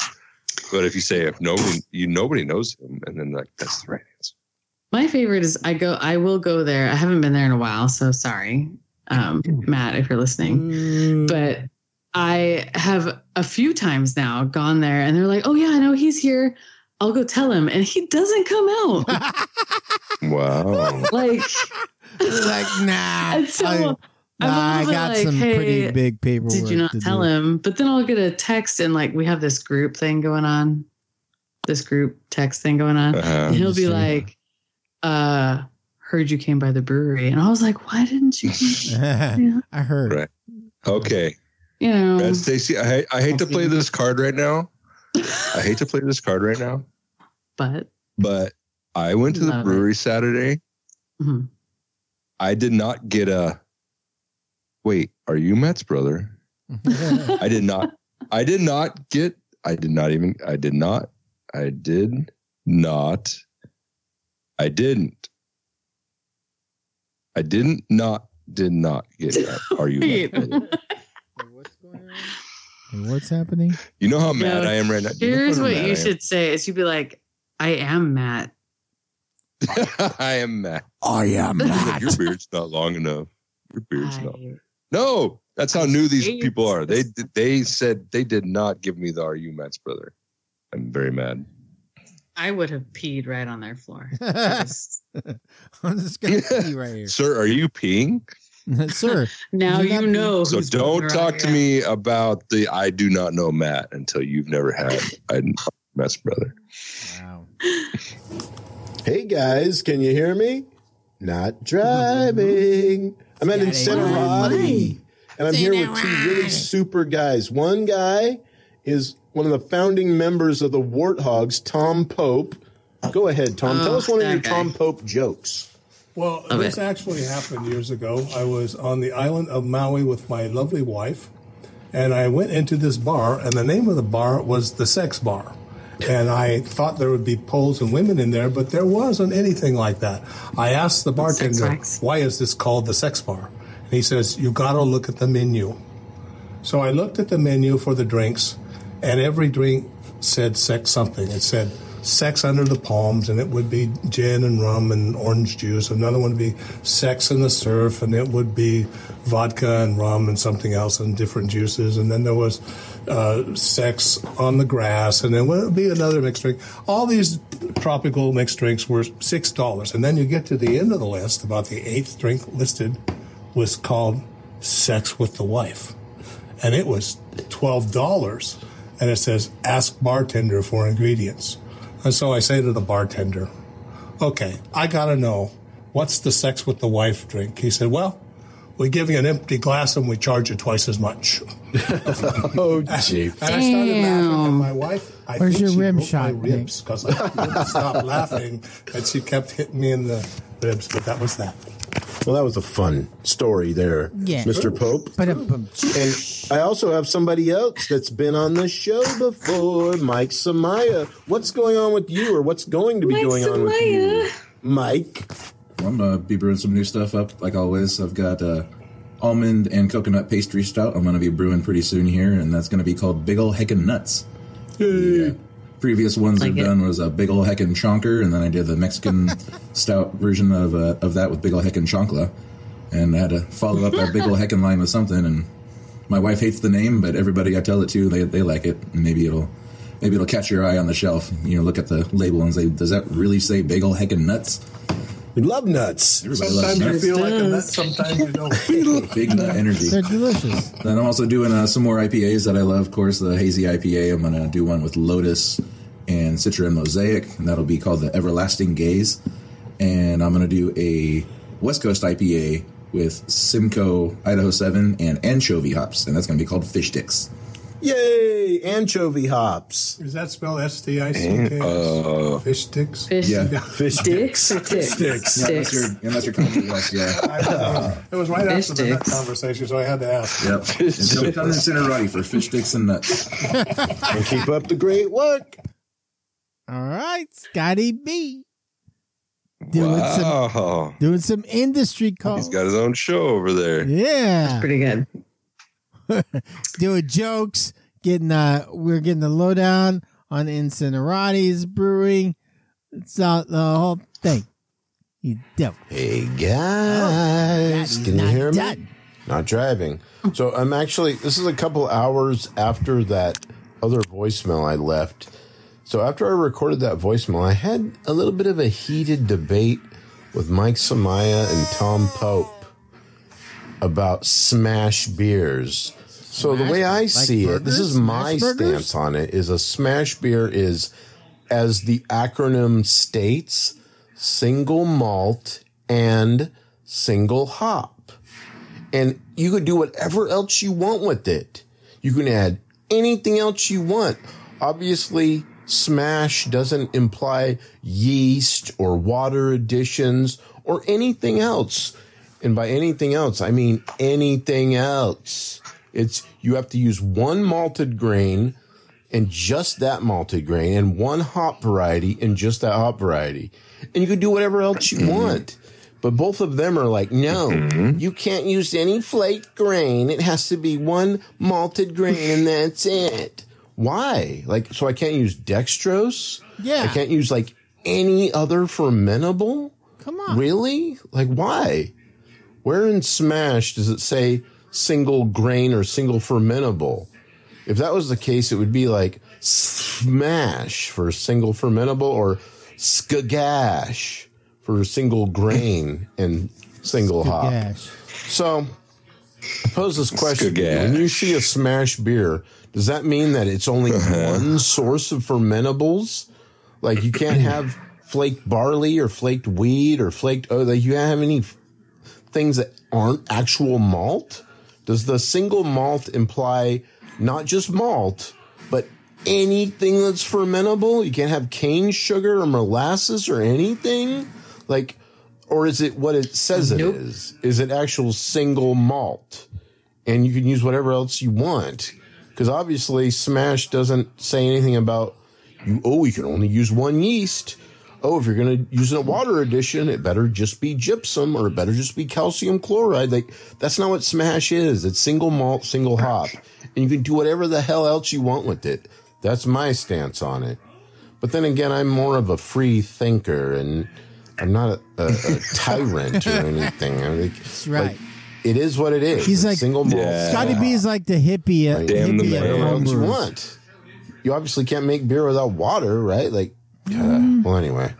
But if you say, "If nobody, you nobody knows him," and then like that's the right answer. My favorite is I go. I will go there. I haven't been there in a while, so sorry, um, Matt, if you're listening. Mm, But I have a few times now gone there, and they're like, "Oh yeah, I know he's here. I'll go tell him," and he doesn't come out. Wow. like, like nah. and so I- Nah, I little bit got like, some hey, pretty big paperwork. Did you not to tell do. him? But then I'll get a text and like we have this group thing going on, this group text thing going on. Uh-huh. and he'll be like, uh, heard you came by the brewery. And I was like, why didn't you? Yeah. I heard. Right. Okay. You know, Rad Stacy, I, hate- I hate to play this card right now. I hate to play this card right now, but but I went to the Love it. brewery Saturday. mhm. I did not get a. Wait, are you Matt's brother? I did not. I did not get. I did not even. I did not. I did not. I didn't. I didn't not. Did not get. that. Are you? Matt's brother? What's going on? Hey, What's happening? You know how mad No, I am right now. You know here's what mad I you am? should say is you'd be like, I am Matt. I am Matt. I am Matt. Your beard's not long enough. Your beard's not. I- No, that's how new these people are. They they said they did not give me the "Are you Matt's brother?" I'm very mad. I would have peed right on their floor. I'm Just- just gonna pee right here, Sir, are you peeing? sir. now You're know. So don't talk to me about the "I do not know Matt" until you've never had a Matt's brother. Wow. Hey guys, can you hear me? Not driving. I'm at Incinerati. And I'm here with two really super guys. One guy is one of the founding members of the Warthogs, Tom Pope. Go ahead, Tom. Tell Oh, us one of your guy. Tom Pope jokes. Well, Love this actually happened years ago. I was on the island of Maui with my lovely wife, and I went into this bar, and the name of the bar was the Sex Bar. And I thought there would be poles and women in there, but there wasn't anything like that. I asked the bartender, why is this called the Sex Bar? And he says, you got to look at the menu. So I looked at the menu for the drinks, and every drink said sex something. It said sex under the palms, and it would be gin and rum and orange juice. Another one would be sex in the surf, and it would be vodka and rum and something else and different juices. And then there was uh, sex on the grass, and then would be another mixed drink. All these tropical mixed drinks were six dollars, and then you get to the end of the list. About the eighth drink listed was called "Sex with the Wife." and it was twelve dollars. And it says, "Ask bartender for ingredients." And so I say to the bartender, "Okay, I gotta know what's the sex with the wife drink." He said, "Well, we give you an empty glass and we charge you twice as much." Oh, gee. And I started laughing, and Damn. my wife, I Where's think your she rim broke shot, my ribs because I wouldn't stop laughing, and she kept hitting me in the ribs. But that was that. Well, that was a fun story there, Yeah. Mr. Pope. But um, And I also have somebody else that's been on the show before, Mike Samaya. What's going on with you, or what's going to be Mike going on with you, Samaya. Mike? I'm gonna be brewing some new stuff up, like always. I've got uh, almond and coconut pastry stout. I'm gonna be brewing pretty soon here, and that's gonna be called Big Ol' Heckin' Nuts. Yeah. Previous ones Like I've it. done was a Big Ol' Heckin' Chonker, and then I did the Mexican stout version of uh, of that with Big Ol' Heckin' Chonkla, and I had to follow up that Big Ol' Heckin' line with something. And my wife hates the name, but everybody I tell it to, they they like it, and maybe it'll. Maybe it'll catch your eye on the shelf. You know, look at the label and say, "Does that really say Big Ol' Heckin' Nuts?" We love nuts. Everybody loves Sometimes you nuts. feel like a nut, sometimes you don't. Big nut energy. they're delicious. Then I'm also doing uh, some more IPAs that I love. Of course, the hazy IPA. I'm going to do one with Lotus and Citra and Mosaic, and that'll be called the Everlasting Gaze. And I'm going to do a West Coast IPA with Simcoe Idaho 7 and anchovy hops, and that's going to be called Fish Sticks. Yay! Anchovy hops. Is that spelled S T I C K? Uh, Fish sticks. Fish Yeah. Fish sticks. sticks. Sticks. Yeah, that's your, Sticks. and that's your common West, yeah. I- it was right Fish after the nut sticks. conversation, so I had to ask. Yep. And so come to Cinerati for fish sticks and nuts. And keep up the great work. All right, Scotty B. Doing some wow. doing some industry calls. He's got his own show over there. yeah, That's Pretty good. doing jokes. Getting uh, we're getting the lowdown on Incinerati's brewing. It's all the whole thing. You devil. Hey guys, Oh, can you hear me? Not driving. So I'm actually. This is a couple hours after that other voicemail I left. So after I recorded that voicemail, I had a little bit of a heated debate with Mike Samaya and Tom Pope. About smash beers. So the way I like see it, this is my Smash burgers? stance on it, is a smash beer is, as the acronym states, single malt and single hop. And you could do whatever else you want with it. You can add anything else you want. Obviously, smash doesn't imply yeast or water additions or anything else. And by anything else, I mean anything else. It's, you have to use one malted grain and just that malted grain and one hop variety and just that hop variety. And you can do whatever else you mm-hmm. want. But both of them are like, no, mm-hmm. you can't use any flake grain. It has to be one malted grain and that's it. Why? Like, so I can't use dextrose? Yeah. I can't use like any other fermentable? Come on. Really? Like, why? Where in Smash does it say single grain or single fermentable? If that was the case, it would be like Smash for single fermentable or Skagash for single grain and single hop. So, I pose this question: to. Skagash. When you see a Smash beer, does that mean that it's only uh-huh. one source of fermentables? Like you can't have flaked barley or flaked wheat or flaked oh, like you can't have any f- things that aren't actual malt? Does the single malt imply not just malt, but anything that's fermentable? You can't have cane sugar or molasses or anything? Like, or is it what it says it is? Is it actual single malt? And you can use whatever else you want. Because obviously, Smash doesn't say anything about you. Oh, you can only use one yeast. Oh, if you're going to use a water addition, it better just be gypsum or it better just be calcium chloride. Like that's not what Smash is. It's single malt, single hop, and you can do whatever the hell else you want with it. That's my stance on it. But then again, I'm more of a free thinker, and I'm not a, a, a tyrant or anything. I'm like, That's right. like, it is what it is. He's It's like- single malt. Yeah. Scotty B is like the hippie. Uh, Damn the hippie of man. whatever you want. You obviously can't make beer without water, right? Like, uh, Mm. well, anyway,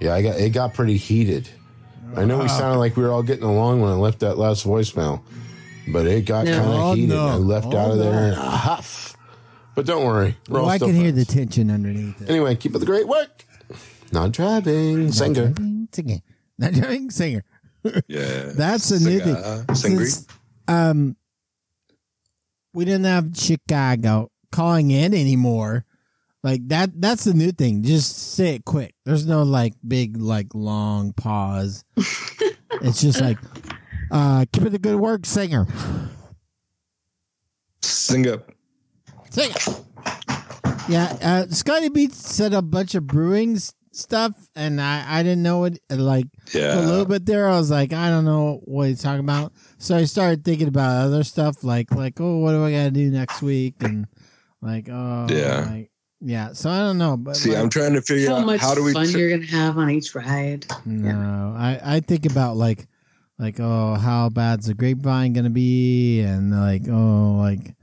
yeah, I got it got pretty heated. I know we sounded like we were all getting along when I left that last voicemail, but it got No. kind of Oh, heated. no. I left Oh, out of there no. in a huff. But don't worry, we're Well, all I still can hear the tension underneath it. Anyway, keep up the great work. Not driving, singer. Driving, Singing. Not driving, singer. Yeah. That's a new thing. Since, um, we didn't have Chicago calling in anymore. Like that. That's the new thing. Just say it quick. There's no like big like long pause. it's just like, uh, keep it the good work, singer. Sing up. Sing it. Yeah, uh, Scotty Beats said a bunch of brewing stuff, and I, I didn't know it. Like Yeah. a little bit there, I was like, I don't know what he's talking about. So I started thinking about other stuff, like like oh, what do I got to do next week, and like oh Yeah. like, yeah. So I don't know, but See, like, I'm trying to figure How out much how do we. fun tr- you're gonna have on each ride? no, I I think about like like oh, how bad's the grapevine gonna be, and like oh like.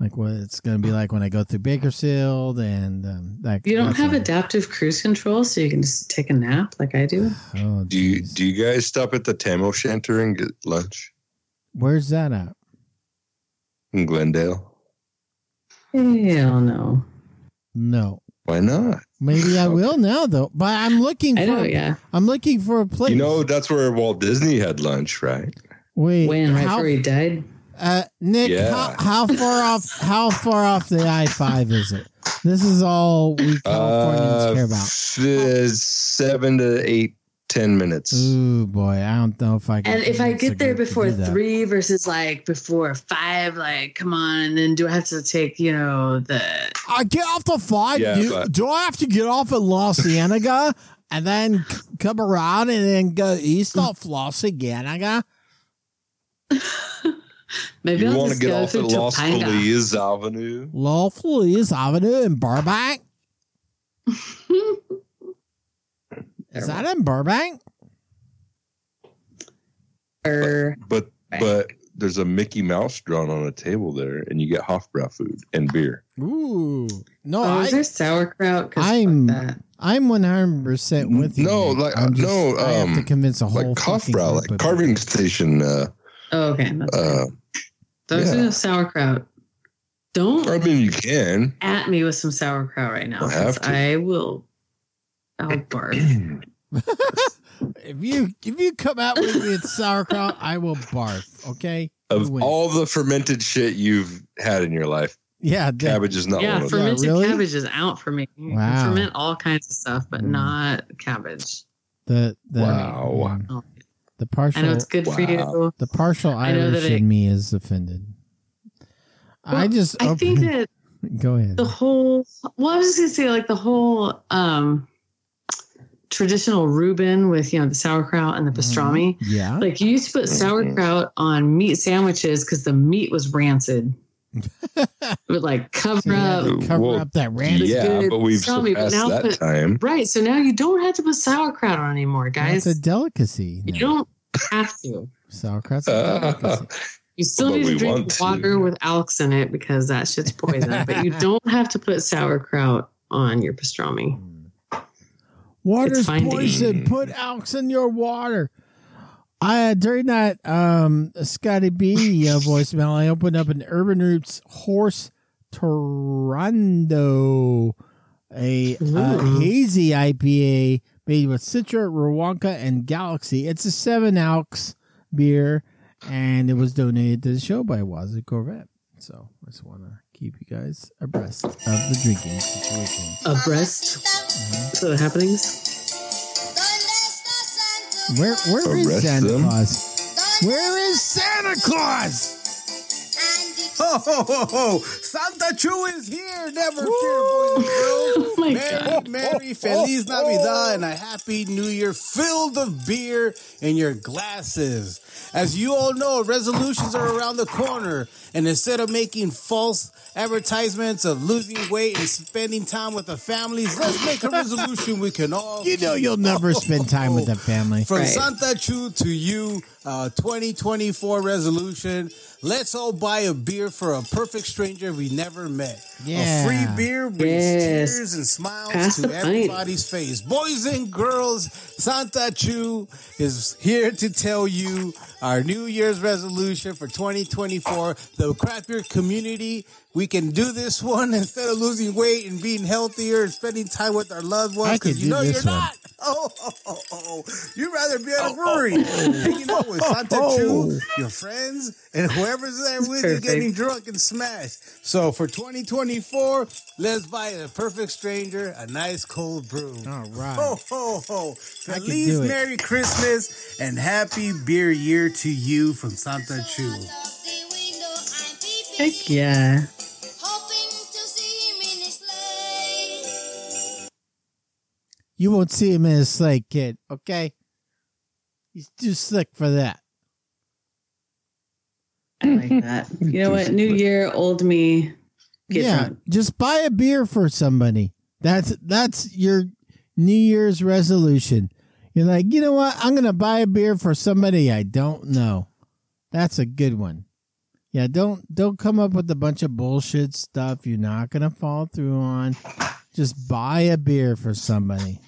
Like what it's gonna be like when I go through Bakersfield and um, that. You don't have like- adaptive cruise control, so you can just take a nap like I do. Oh, do you do you guys stop at the Tam O'Shanter and get lunch Where's that at? in Glendale? Hell no. No. Why not? Maybe I will now though. But I'm looking for I know, yeah. I'm looking for a place. You know that's where Walt Disney had lunch, right? Wait, When right how, before he died. uh, Nick, Yeah. how, how far off how far off the I five is it? This is all we Californians Uh, care about. f- seven to eight, ten minutes. Ooh boy, I don't know if I can And if I get there before three versus like before five, like come on, and then do I have to take, you know, the I get off the flight. Yeah, do, but- do I have to get off at La Cienega and then c- come around and then go east off La Cienega? maybe you I'll want to get off through at Los Topanga. Feliz Avenue? La Feliz Avenue in Burbank. Is that in Burbank? Or But but there's a Mickey Mouse drawn on a table there, and you get Hofbrau food and beer. Ooh, no, oh, is there sauerkraut? 'Cause fuck I'm that. I'm one hundred percent with you. No, like, I'm uh, no, I have to um, convince a whole Like Hofbrau, like of carving station uh, Oh, okay. That's Uh, Those yeah. are sauerkraut. Don't I mean, you can. at me with some sauerkraut right now. Don't have 'cause to. I will. I'll barf. If you if you come out with me with sauerkraut, I will barf. Okay. Of all the fermented shit you've had in your life, yeah, the- cabbage is not yeah, one of them. fermented really? cabbage is out for me. You can Wow. ferment all kinds of stuff, but Mm. not cabbage. the the Wow. Oh, the I partial know it's good for you. the partial I Irish it- in me is offended. I Well, just I think that go ahead. the whole well i was just gonna say like the whole um traditional reuben with you know the sauerkraut and the pastrami yeah. like you used to put sauerkraut on meat sandwiches because the meat was rancid it would like cover So you had up cover Well, up that rancid. It's yeah, but we've pastrami, but now that put- time. right so now you don't have to put sauerkraut on anymore guys It's a delicacy. you don't have to Sauerkraut's a Uh, you still But need to drink want to. water with alks in it because that shit's poison but you don't have to put sauerkraut on your pastrami Water's poison. Put Alks in your water. I during that um Scotty B uh, voicemail, I opened up an Urban Roots horse Torando, a uh, hazy IPA made with Citra, Riwaka, and Galaxy. It's a seven Alks beer, and it was donated to the show by Wazoo Corvette. So I just want to keep you guys abreast of the drinking situation. abreast mm-hmm. so the happenings Where where is Arrest Santa them? Claus? Where is Santa Claus? Ho, ho, ho, ho. Santa Chu is here. Never fear, boys and girls. Oh my Merry, God. Merry Feliz Navidad and a happy new year filled of beer in your glasses. As you all know, resolutions are around the corner. And instead of making false advertisements of losing weight and spending time with the families, let's make a resolution we can all You know you'll never spend time with the family. from Right. Santa Chu to you, uh, 2024 resolution. Let's all buy a beer for a perfect stranger we never met. Yeah. A free beer brings Yes. tears and smiles Pass to everybody's face. Boys and girls, Santa Chu is here to tell you our New Year's resolution for 2024. The craft beer community, we can do this one instead of losing weight and being healthier and spending time with our loved ones because you know you're one. not. Oh, oh, oh, oh, oh. You'd rather be at a oh, brewery, oh, hanging out with Santa Chu, your friends, and whoever's there with you getting drunk and smashed. So for 2024, let's buy a perfect stranger a nice cold brew. All right. Ho, ho, ho. I can Feliz. Merry Christmas and Happy Beer Year to you from Santa Chu. heck yeah You won't see him in a sleigh, kid, okay? He's too slick for that. i like that you know what new year old me get yeah. drunk Just buy a beer for somebody. That's that's your New Year's resolution. You're like, you know what? I'm gonna buy a beer for somebody I don't know. That's a good one. Yeah, don't don't come up with a bunch of bullshit stuff you're not gonna fall through on. Just buy a beer for somebody.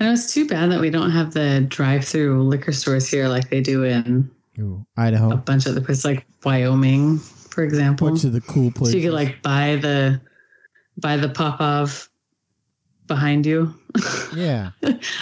I know it's too bad that we don't have the drive-through liquor stores here like they do in Ooh, a bunch of the places, like Wyoming, for example. Bunch of the cool so places. you could like buy the buy the pop off behind you. yeah,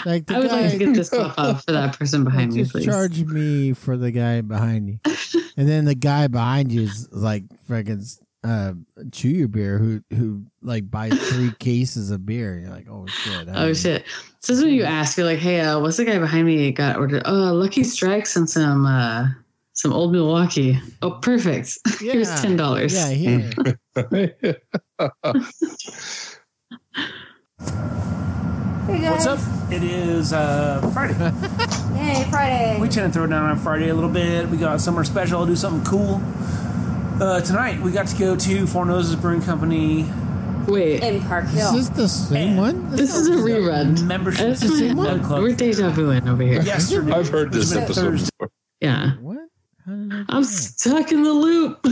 like the I would guy, like to get this pop off for that person behind me, just please. charge me for the guy behind you, and then the guy behind you is like freaking uh, chew your beer who who like buys three cases of beer. You're like, oh shit! I Oh don't- shit! So this is when you ask, you're like, "Hey, uh, what's the guy behind me got ordered? Oh, Lucky Strikes and some uh, some Old Milwaukee. Oh, perfect. Here's ten dollars. Yeah, here. Hey guys. What's up? It is uh, Friday. Yay, Friday. we tend to throw it down on Friday a little bit. We got summer special, do something cool. Uh, tonight we got to go to Four Noses Brewing Company Wait, in Park Hill. Is this the same one? this is a rerun. membership. That's the same my- one? We're deja vuing over here. Yesterday, I've heard this episode Thursday. before. Yeah, What? I do I'm stuck in the loop.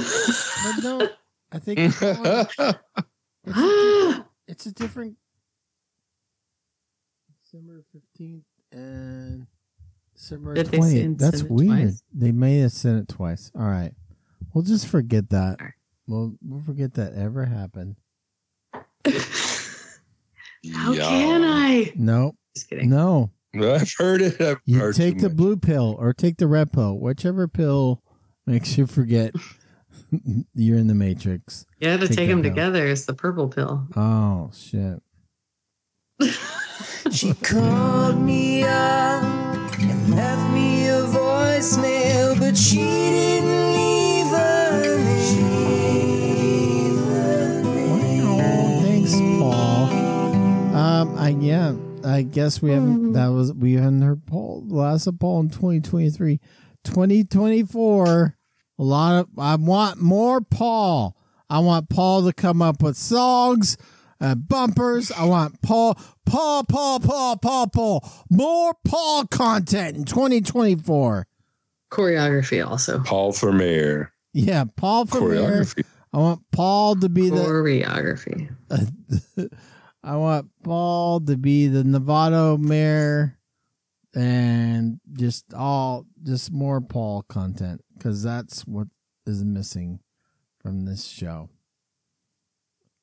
But no, I think it's, one- it's, a, it's a different December fifteenth and December 20th. That's weird. twice? They may have sent it twice. All right. We'll just forget that. We'll, we'll forget that ever happened. How can I? No. Just kidding. No. I've heard it. I've You heard take the much. blue pill or take the red pill. Whichever pill makes you forget you're in the matrix. You had to Take take them pill. together. It's the purple pill. Oh, shit. She called me up and left me a voicemail, but she didn't Um, I yeah, I guess we haven't. That was we haven't heard Paul. Last of Paul in 2023, 2024. A lot of I want more Paul. I want Paul to come up with songs, uh, bumpers. I want Paul, Paul, Paul, Paul, Paul, Paul. More Paul content in 2024. Choreography also. Paul for mayor. Yeah, Paul for mayor. Choreography. I want Paul to be the Choreography. I want Paul to be the Novato mayor and just all just more Paul content because that's what is missing from this show.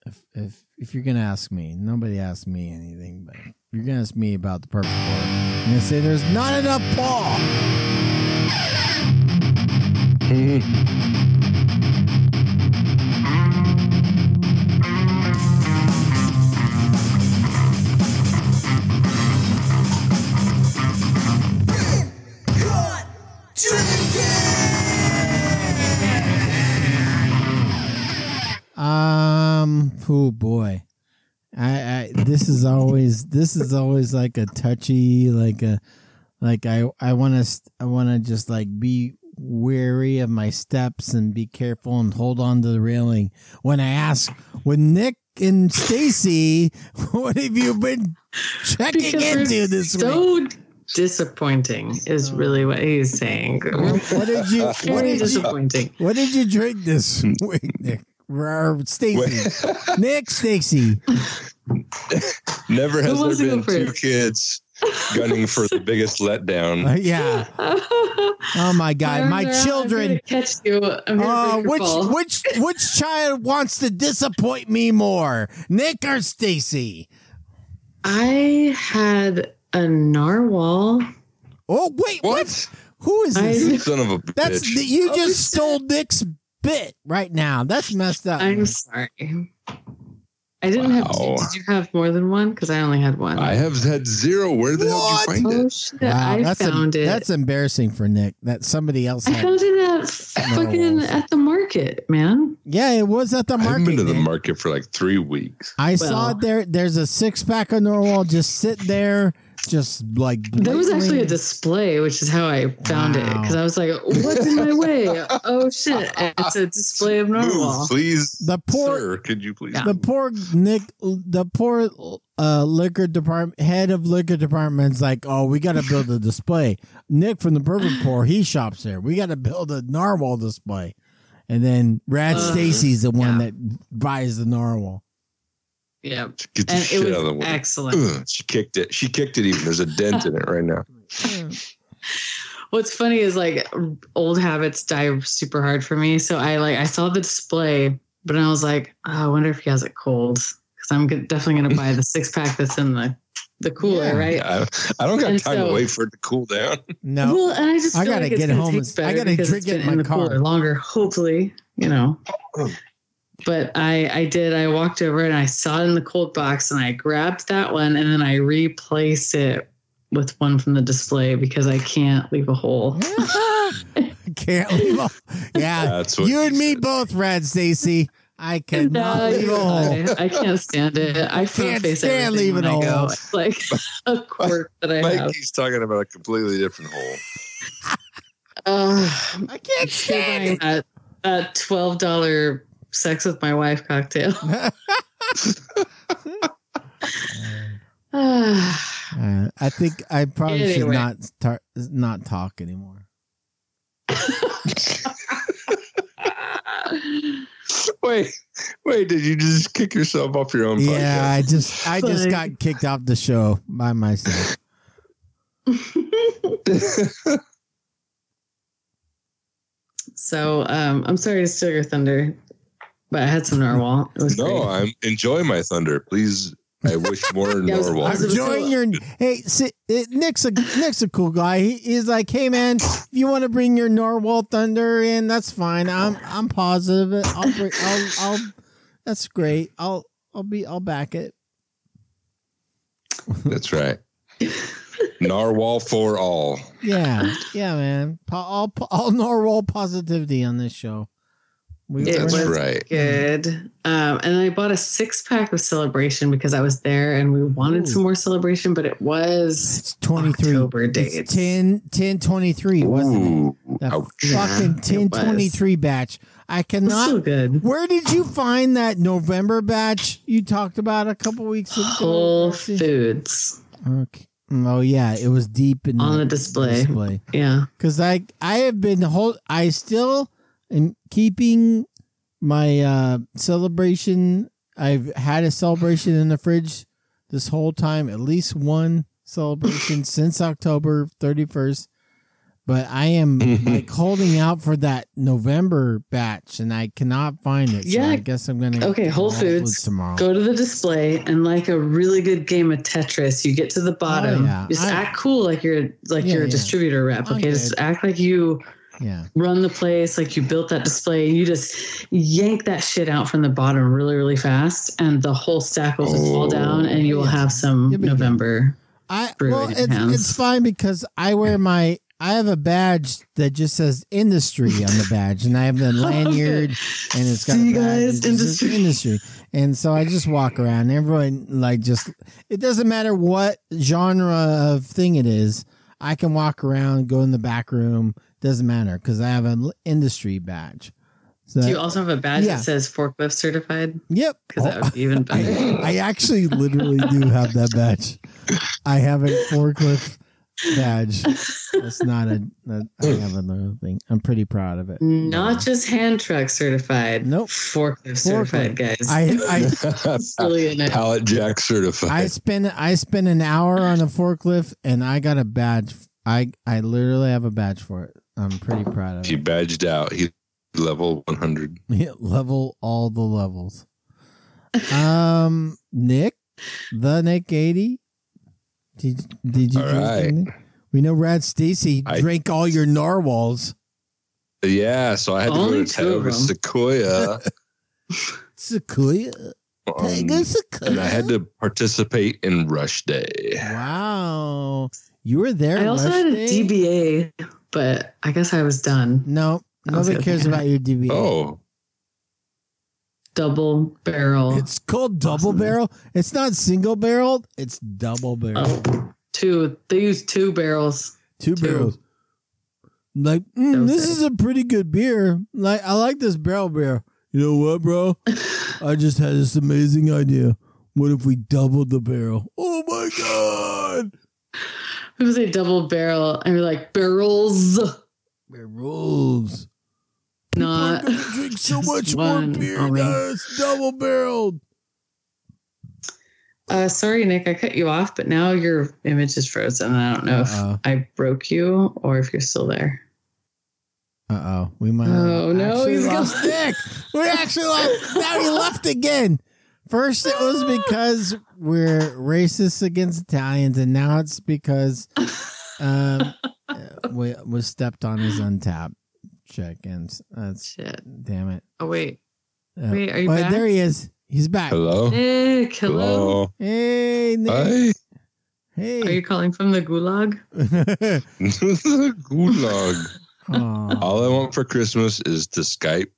If if if you're gonna ask me, nobody asked me anything, but you're gonna ask me about the purple Court, I'm gonna say there's not enough Paul. Um. Oh boy, I, I. This is always. This is always like a touchy. Like a. Like I. I want to. I want to just like be wary of my steps and be careful and hold on to the railing when I ask when Nick and Stacy, what have you been checking Because into this week? So disappointing is really what he's saying. What did you? What Very did you? disappointing. What did you drink this week, Nick? Or Stacy, Nick, Stacy. Never has wants there go been two first? kids gunning for the biggest letdown. Uh, yeah. Oh my God, my around, I'm children. catch you. I'm Uh, which fall. which which child wants to disappoint me more, Nick or Stacy? I had a narwhal. Oh wait, what? Who is I- this? Son of a That's bitch. you Oh, just stole Nick's bit right now. That's messed up. I'm sorry. I didn't have two. Did you have more than one? Because I only had one. I have had zero. Where the hell did you find oh it? shit! Wow, I that's em- found it. That's embarrassing for Nick that somebody else I had. found it at fucking at the market, man. Yeah, it was at the market. I haven't been to the Nick. market for like three weeks. I saw it there. There's a six pack of Narwhal just sitting there, just like There was actually a display, which is how I found it. Because I was like, "What's in my way? Oh shit! It's a display of narwhal." Move, please. The poor- Sir, could you please? the poor Nick, the poor uh, liquor department head of liquor department's like, oh, we got to build a display. Nick from the Perfect Pour, he shops there. We got to build a narwhal display, and then Rad Ugh. Stacy's the one Yeah. that buys the narwhal. Yeah, Get the and it shit was out of the way. excellent. Ugh, she kicked it. She kicked it even. There's a dent in it right now. What's funny is like old habits die super hard for me. So I like I saw the display, but I was like, oh, I wonder if he has it cold because I'm definitely gonna buy the six pack that's in the the cooler, Yeah. right? I, I don't got And time so- to wait for it to cool down. No, Well, and I just I gotta like get home and- I gotta drink it in in my the car. cooler longer. Hopefully, you know. Oh. But I I did. I walked over and I saw it in the cold box and I grabbed that one and then I replaced it with one from the display because I can't leave a hole. can't leave. A, yeah, That's what you and me said. both, Rad Stacy. I cannot No, leave you're a hole. right. I can't stand it. I, can't face stand everything leaving when I a go. hole. It's like a quirk that I have. Mikey's talking about a completely different hole. Uh, I can't stand it. that, that twelve dollar sex with my wife cocktail. Uh, I think I probably should not tar- not talk anymore. Wait, wait, did you just kick yourself off your own Yeah, I just I just Fine. got kicked off the show by myself. So um, I'm sorry to steal your thunder, but I had some narwhal. It was no, great. I'm enjoying my thunder. Please, I wish more Yeah, I was- narwhal. I was- Enjoying your hey, si- uh, Nick's a Nick's a cool guy. He, he's like, hey man, if you want to bring your Narwhal Thunder in, that's fine. I'm I'm positive. I'll bring. I'll, I'll that's great. I'll I'll be I'll back it. That's right. Narwhal for all. Yeah, yeah, man. Po- all all Narwhal positivity on this show. We, It was right. good. Um, and I bought a six pack of celebration because I was there and we wanted Ooh. some more celebration, but it was It's 23. October It's dates. 10, 10 23, wasn't it? Ooh, That ouch. fucking Yeah, 10 23 batch. I cannot. so good. Where did you find that November batch you talked about a couple weeks ago? Whole Foods Okay. Oh yeah, it was deep in on the display. display. Yeah. Because I I have been hold I still am keeping my uh celebration. I've had a celebration in the fridge this whole time, at least one celebration since October thirty first. But I am like holding out for that November batch, and I cannot find it. So Yeah. I guess I'm gonna Okay, Whole Foods. tomorrow. Go to the display and like a really good game of Tetris, you get to the bottom. Oh, yeah. Just I- act cool like you're like Yeah, you're a yeah. distributor rep. Okay, just act like you yeah. run the place, like you built that display. You just yank that shit out from the bottom really, really fast, and the whole stack will just fall Oh. down, and you will oh, have some You'll. November. I well, it's, it's fine because I wear my I have a badge that just says industry on the badge, and I have the lanyard, and it's got See, a badge industry. industry, and so I just walk around. Everyone like just it doesn't matter what genre of thing it is. I can walk around, go in the back room. Doesn't matter because I have an industry badge. So Do you also have a badge Yeah. that says forklift certified? yep, Because that would be even better. I, I actually literally do have that badge. I have a forklift badge. That's not a. That, I have another thing. I'm pretty proud of it. Not just hand truck certified. Nope. Forklift certified, guys. I I really it. Pallet jack certified. I spent I spent an hour on a forklift and I got a badge. I I literally have a badge for it. I'm pretty proud of he it. He badged out. He level 100. Yeah, level all the levels. Um, Nick, the Nick eighty. Did did you All drink right. anything? We know Rad Stacy I- drank all your narwhals. Yeah, so I had to Only go to two of Tioga. Sequoia. Sequoia. um, Tioga Sequoia. and I had to participate in Rush Day. Wow. You were there. I also Rush had a Day? DBA, but I guess I was done. No, nobody cares about your DBA. Oh, Double barrel. It's called double Awesome. barrel. It's not single barrel. It's double barrel. Oh, two. They use two barrels. Two two. barrels. Like mm, this it. is a pretty good beer. Like I like this barrel beer. You know what, bro? I just had this amazing idea. What if we doubled the barrel? Oh my god! Was a double barrel, and we're like barrels, Barrels. Not We're gonna drink so just much more one, beer are we? It's double barreled. Uh, sorry, Nick, I cut you off, but now your image is frozen. I don't know Uh-oh. if I broke you or if you're still there. Uh oh, we might. Oh, no, actually he's lost gone. Nick. We actually lost. Now he left again. First, it was because we're racist against Italians, and now it's because um, uh, we we stepped on his Untappd check-ins. That's Shit. damn it. Oh wait, Uh, Wait, are you well, back? There he is. He's back. hello. Nick, hello. Hey, Nick. Hi. Hey. Are you calling from the gulag? the Gulag. oh, All I want for Christmas is to Skype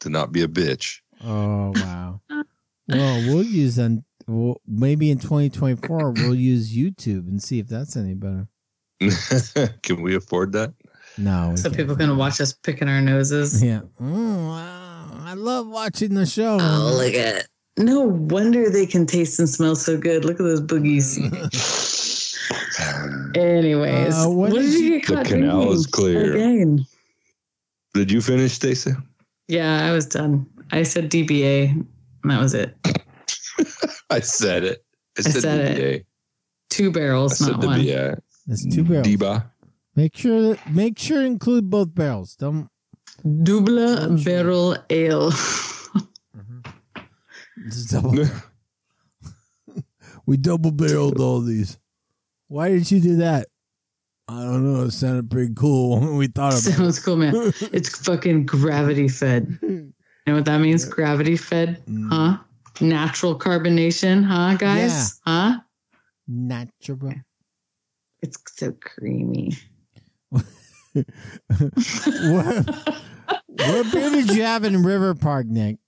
to not be a bitch. oh, wow. Well, we'll use on well, maybe in 2024 we'll use YouTube and see if that's any better. Can we afford that? No, So can't. people can watch us picking our noses. Yeah. Mm, wow. I love watching the show. Oh, look at it. No wonder they can taste and smell so good. Look at those boogies. Anyways, Uh, what what did did you- you get The canal drinking is clear. Again. Did you finish, Stacey? Yeah, I was done. I said DBA, and that was it. I said it. I I said, said it. DBA. Two barrels, said not the one. BA. It's two barrels. Diba. Make sure make sure to include both barrels. Don't Double barrel ale. just double. we double barreled all these. Why did you do that? I don't know. It sounded pretty cool when we thought about it. Sounds cool, man. It's fucking gravity fed. You know what that means? Gravity fed, mm. huh? Natural carbonation, huh, guys? Huh? Natural. It's so creamy. What, what beer did you have in River Park, Nick?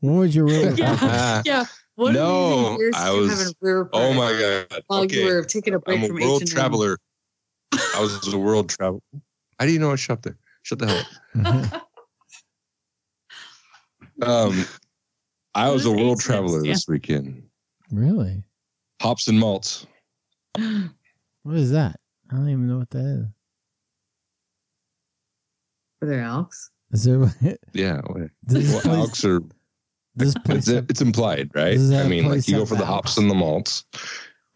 What was your River Park? Yeah, yeah. What no, amazing I did you was. have in River Oh my god! While okay, you were taking a break I'm a from world H&M? traveler. I was a world traveler. How do you know I shopped there? Shut the hell up. Um, I was a Makes world sense, traveler yeah. this weekend. Really? Hops and malts. What is that? I don't even know what that is. Are there elks? Is there? Yeah. wait. This Well, place- elks are. This It's, place. it's implied, right? I mean, like you go have for the elks? hops and the malts,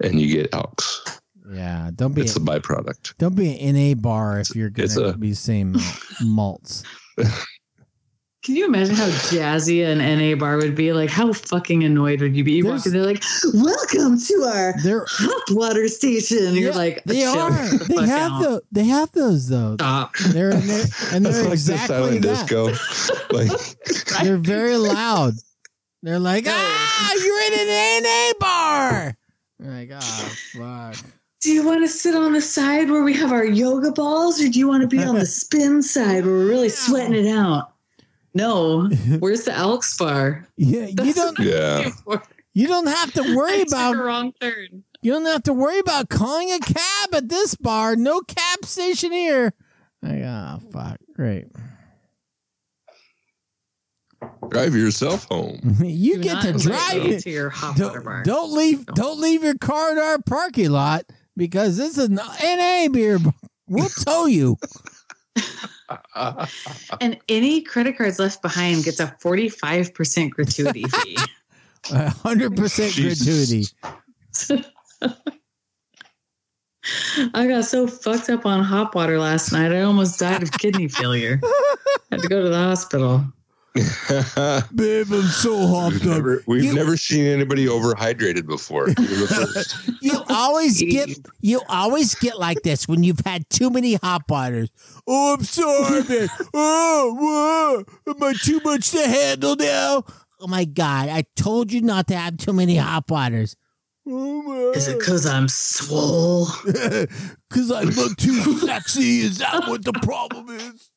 and you get elks. Yeah, don't be It's a byproduct. don't be an NA bar if you're gonna be saying malts. Can you imagine how jazzy an NA bar would be? Like, how fucking annoyed would you be? You walk in, they're like, "Welcome to our They're hot water station." You're Yeah, like, they are. the They have out." the they have those though. Stop. They're in there, and they're like exactly the that. silent disco. like They're very loud. They're like, ah, you're in an NA bar. You're like, oh fuck. Do you want to sit on the side where we have our yoga balls, or do you want to be on the spin side where we're really sweating it out? No. Where's the Elks bar? Yeah, you That's don't Yeah. you don't have to worry I about a wrong turn. you don't have to worry about calling a cab at this bar. No cab station here. Like, oh ah, fuck. Great. drive yourself home. you Do get to drive it. to your hot Don't, bar. don't leave Don't. don't leave your car in our parking lot because this is an NA beer. bar. We'll tow you. And any credit cards left behind gets a 45% gratuity fee. A hundred percent Jesus. gratuity. I got so fucked up on hot water last night. I almost died of kidney failure. I Had to go to the hospital. Babe, I'm so hopped up. Never, we've You- never seen anybody overhydrated before. You're the first. You always get you always get like this when you've had too many hot waters. Oh, I'm sorry, man. Oh, whoa. am I too much to handle now? Oh my god! I told you not to have too many hot waters. Oh Is it because I'm swole? Because I look too sexy. Is that what the problem is?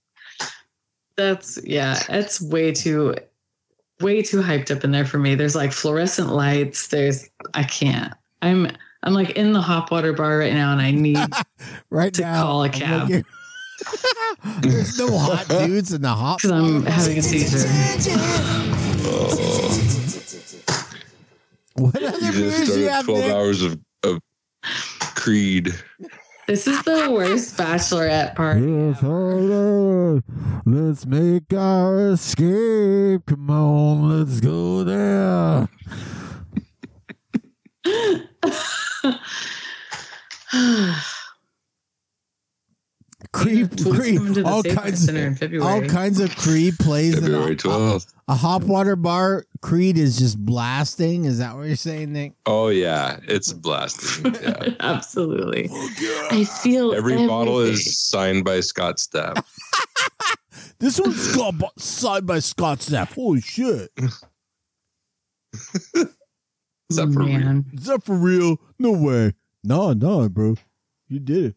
That's, yeah, it's way too, way too hyped up in there for me. There's like fluorescent lights. There's, I can't. I'm, I'm like in the hot water bar right now and I need, Right To now, call a I'm cab. looking- There's no hot dudes in the hot. because I'm having a seizure. What You other just beers you started have 12 there? hours of, of Creed. This is the worst bachelorette party. Yes, hold. Let's make our escape. Come on, let's go there. Creep, Tools creep, coming to the all kinds, of, February. all kinds of Creed plays in February a, 12th. a hop water bar. Creed is just blasting. Is that what you're saying, Nick? Oh, yeah. It's blasting. Yeah. Absolutely. Oh, I feel Every bottle is signed by Scott Stapp. This one's got bu- signed by Scott Stapp. Holy shit! Is that for real? Is that for real? No way. No, no, bro. You did it.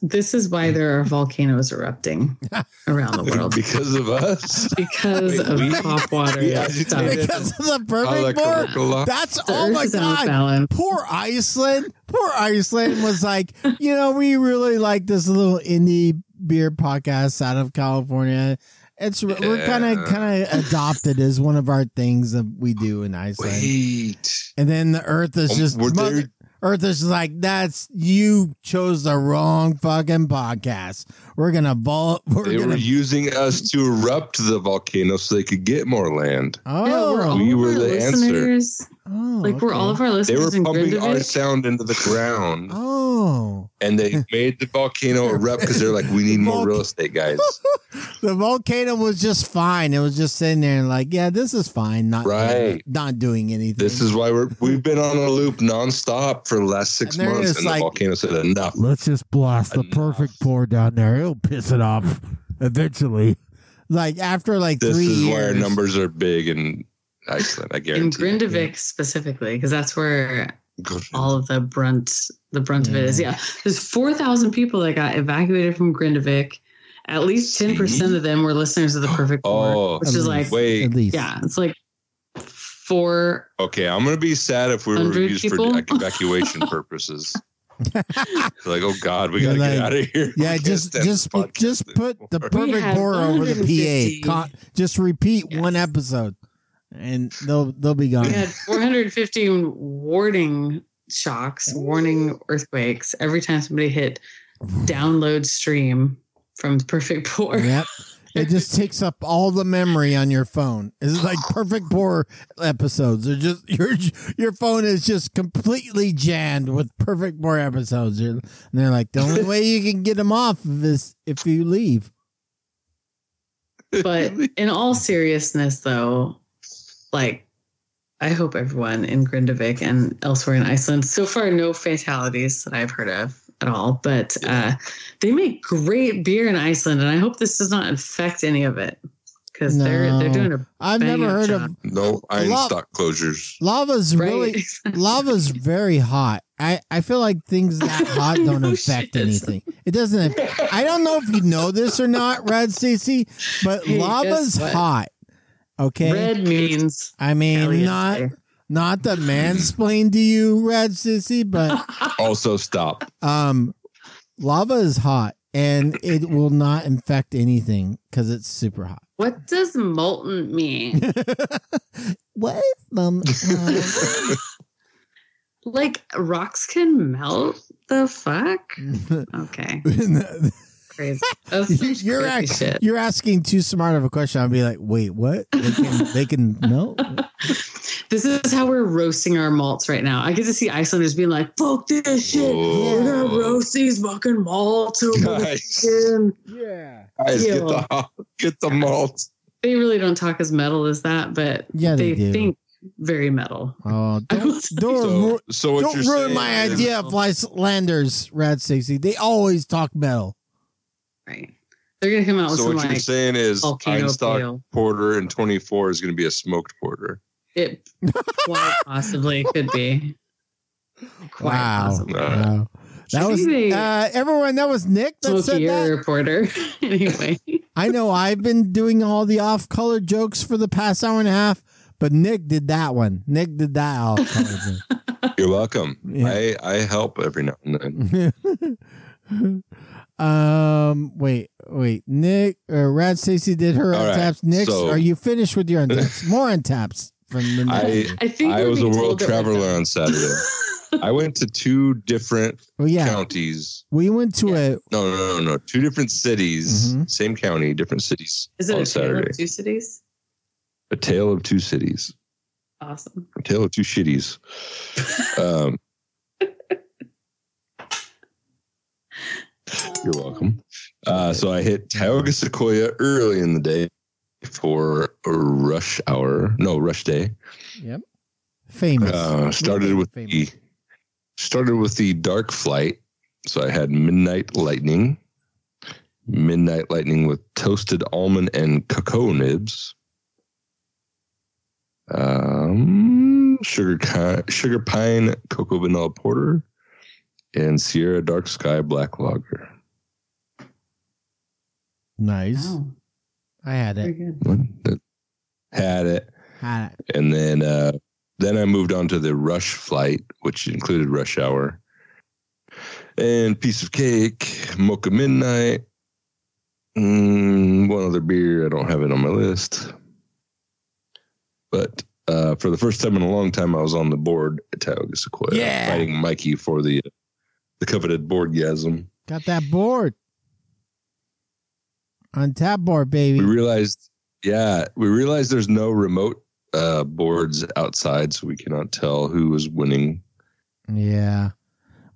This is why there are volcanoes erupting around the world Because of us. because Wait, of we- hot water we stuff. Because of the Holla, perfect bar. That's The oh my is out of god. Poor Iceland. Poor Iceland was like, you know, we really like this little indie beer podcast out of California. It's we're kind of kind of adopted as one of our things that we do in Iceland. Wait. And then the Earth is Um, just were mother- there- Earth is like that's you chose the wrong fucking podcast. We're gonna vol. We're They gonna. were using us to erupt the volcano so they could get more land. oh, Yeah, we're We were our the answer. Listeners. oh, Like we're all of our listeners? They were in pumping our Grindavik. Sound into the ground. Oh, and they made the volcano erupt because they're like, we need more real estate guys. the volcano was just fine. It was just sitting there and like, yeah, this is fine. Not Right. not doing anything. This is why we're we've been on a loop nonstop for the last six And months, and like- the volcano said enough. Let's just blast the perfect pour down there. It'll piss it off eventually. Like after like This three is years. why our numbers are big in Iceland. I In guarantee. Grindavik specifically, because that's where Good. all of the brunt the brunt of it is. Mm. Yeah, there's four thousand people that got evacuated from Grindavik. At least ten percent of them were listeners of the Perfect Pour, Oh, which is like wait. At least. yeah, it's like four. Okay, I'm gonna be sad if we were used people? for evacuation purposes. like, oh God, we You're gotta get out of here. Yeah, We just just just put the perfect had pour over the PA. Con- just repeat one episode, and they'll they'll be gone. We had 415 warning shocks, warning earthquakes every time somebody hit download stream from Perfect Pour. Yep. It just takes up all the memory on your phone. It's like perfect pour episodes. They're just your your phone is just completely jammed with perfect pour episodes. And they're like the only way you can get them off is if you leave. But in all seriousness, though, like I hope everyone in Grindavik and elsewhere in Iceland, so far no fatalities that I've heard of at all. But uh, they make great beer in Iceland, and I hope this does not affect any of it because they're they're doing a I've never heard job. of No iron Love- stock closures. lava's Right. really lava's very hot. I, I feel like things that hot don't No affect shit. anything. It doesn't. I don't know if you know this or not, Red Stacy, but Hey, lava's hot. Okay. Red means I mean, not not the mansplain to you, Red Sissy, but Also, stop. um, lava is hot and it will not infect anything because it's super hot. What does molten mean? what? Um, uh, like rocks can melt? The fuck? Okay, crazy. That's you're crazy act- shit. you're asking too smart of a question. I'll be like, wait, what? They can they can melt? This is how we're roasting our malts right now. I get to see Icelanders being like, "Fuck this shit! We're gonna roast these fucking malts over the Guys. weekend." Yeah. Guys, get the get the malt. They really don't talk as metal as that, but Yeah, they they, think very metal. Oh, don't don't, So, so what don't you're ruin saying my is- idea of Icelanders, Rad Sissy. They always talk metal. Right? They're gonna come out with So some what you're saying is volcano Einstök pale. Porter in 24 is going to be a smoked porter. It quite possibly could be. Quite wow. possibly. Wow. That was uh, everyone. That was Nick that said Smoky that. reporter. anyway, I know I've been doing all the off-color jokes for the past hour and a half, but Nick did that one. Nick did that off-color joke. You're welcome. Yeah. I, I help every now and then. Um, wait, wait. Nick or Rad Stacy did her All right, untaps. Nick, so- are you finished with your untaps? More untaps from the I I think I was a world told that, like, traveler on Saturday. I went to two different Oh yeah, counties. we went to a No, no, no, no. Two different cities, Mhm. same county, different cities Is it on a tale of two cities? A tale of two cities. Awesome. A tale of two shitties. um, you're welcome. Uh, so I hit Tioga Sequoia early in the day for a rush hour. No, rush day. yep famous. Uh, started with the started with the dark flight. So I had midnight lightning, midnight lightning with toasted almond and cocoa nibs, um, sugar sugar pine cocoa vanilla porter, and Sierra Dark Sky black lager. nice. Oh, I had it. Had it. Had it. And then uh, then I moved on to the rush flight, which included rush hour and piece of cake, mocha midnight, mm, one other beer. I don't have it on my list, but uh, for the first time in a long time, I was on the board at Tioga Sequoia, Yeah. fighting Mikey for the the coveted boardgasm. Got that board on tap board, baby. We realized, yeah, we realized there's no remote uh, boards outside, so we cannot tell who was winning. Yeah.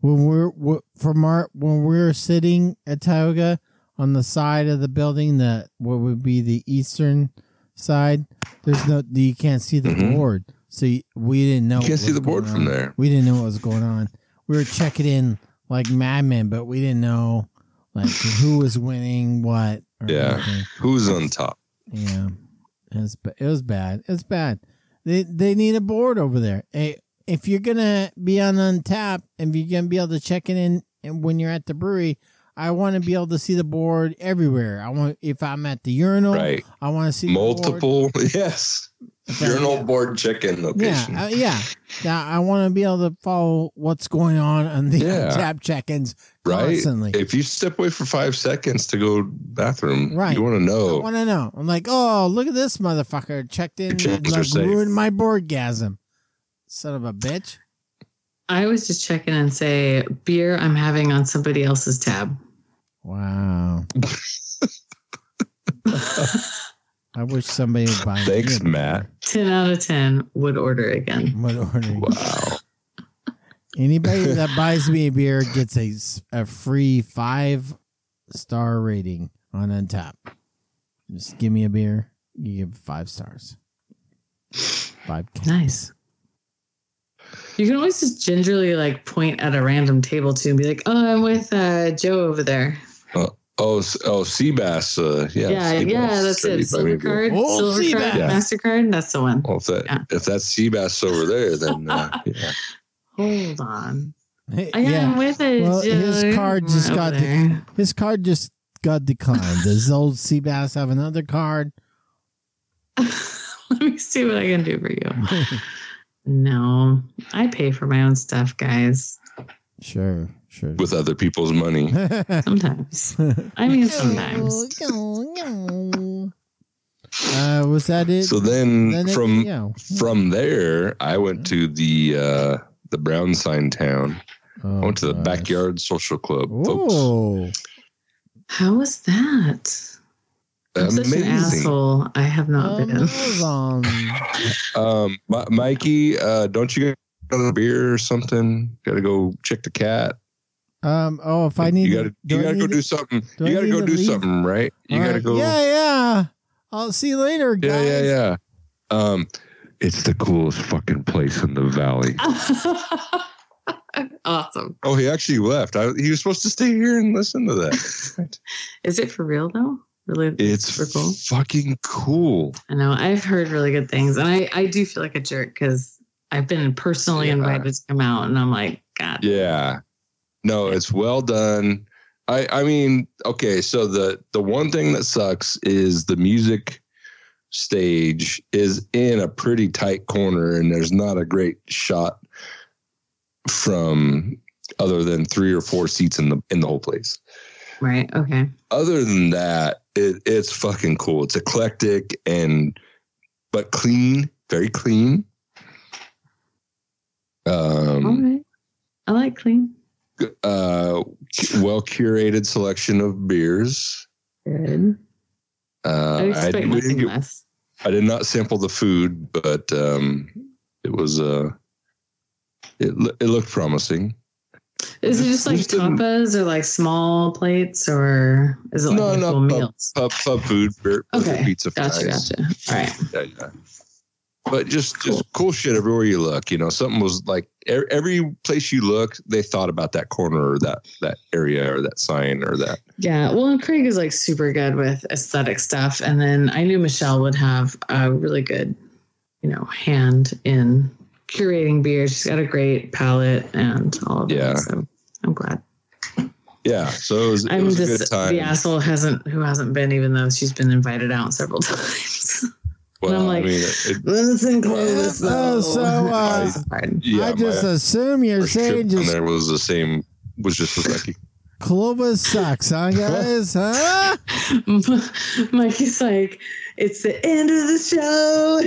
when we're from our when we're sitting at Tioga on the side of the building that what would be the eastern side. There's no you can't see the Mhm. board, so you, we didn't know. You can't what see the board from on. there. We didn't know what was going on. We were checking in like madmen, but we didn't know like who was winning what. Or Yeah. anything. Who's on top? Yeah, it was it was bad. It's bad. They they need a board over there. Hey, if you're gonna be on Untappd and you're gonna be able to check it in when you're at the brewery, I want to be able to see the board everywhere. I want if I'm at the urinal, Right. I want to see the board. Multiple, yes. Urinal board check-in location. Yeah, uh, yeah. Now I want to be able to follow what's going on on the Yeah. Untappd check-ins right? constantly. If you step away for five seconds to go bathroom, Right. you want to know. I want to know. I'm like, oh, look at this motherfucker checked in, Check-ins are like safe. ruined my boardgasm. Son of a bitch. I always just check in and say beer I'm having on somebody else's tab. Wow. I wish somebody would buy me Thanks, a- Matt. Ten out of ten would order again. would order. Wow. Anybody that buys me a beer gets a, a free five star rating on Untappd. Just give me a beer, you give five stars. Five. Nice. You can always just gingerly like point at a random table too and be like, "Oh, I'm with uh, Joe over there." Uh, oh, s- oh, Seabass. Uh, yeah, Yeah, yeah, that's it. by Silver card, Oh, silver Seabass. card, Yeah. Mastercard. That's the one. Well, if that Yeah. if that's Seabass over there, then uh, yeah. Hold on. Hey, I am with it. Well, his card just Over got de- his card just got declined. Does old Seabass have another card? Let me see what I can do for you. No, I pay for my own stuff, guys. Sure, sure. with other people's money. Sometimes. I mean, sometimes. Uh, was that it? So then, Then it- from yeah. from there, I went to the uh, the Brown Sign town. Oh, I went to the gosh. Backyard Social Club, folks. Oh, How was that? I'm such an asshole. I have not Oh, been. amazing. Um, Mi- Mikey, uh, don't you got a beer or something? Got to go check the cat. Um. Oh, if I need, you got to do you got to go to- do something. do You got to go to do leave? something, right? You got to Alright. go. Yeah, yeah. I'll see you later, guys. yeah, yeah, yeah. Um, it's the coolest fucking place in the valley. awesome. Oh, he actually left. I, he was supposed to stay here and listen to that. Is it for real though? Really? It's super cool. fucking cool. I know. I've heard really good things, and I I do feel like a jerk because I've been personally Yeah. invited to come out, and I'm like, God. Yeah. No, it's well done. I I mean, okay, so the the one thing that sucks is the music stage is in a pretty tight corner and there's not a great shot from other than three or four seats in the in the whole place. Right. Okay. Other than that, it, it's fucking cool. It's eclectic and but clean, very clean. Um All right. I like clean. Uh, well curated selection of beers. Good. Uh, I expect didn't nothing get- less. I did not sample the food, but um, it was uh, it it looked promising. Is it just like Just tapas or like small plates, or is it like no, no, pub, meals? pub, pub food, beer, Okay. pizza Gotcha. fries. Gotcha. All right. Yeah, yeah. But just just cool shit everywhere you look. You know, something was like every place you look, they thought about that corner or that that area or that sign or that. Yeah, well, and Craig is like super good with aesthetic stuff, and then I knew Michelle would have a really good, you know, hand in curating beer. She's got a great palate and all of that. Yeah. So I'm glad. Yeah, so it was, it I'm was a just good time. the asshole hasn't who hasn't been, even though she's been invited out several times. Well, I'm like, I mean, it, it- Listen, Clovis. Oh, so uh, It's hard. yeah, I just my assume you're saying down just there was the same. Was just with Becky. Clovis sucks, huh, guys? huh? Mikey's like, it's the end of the show.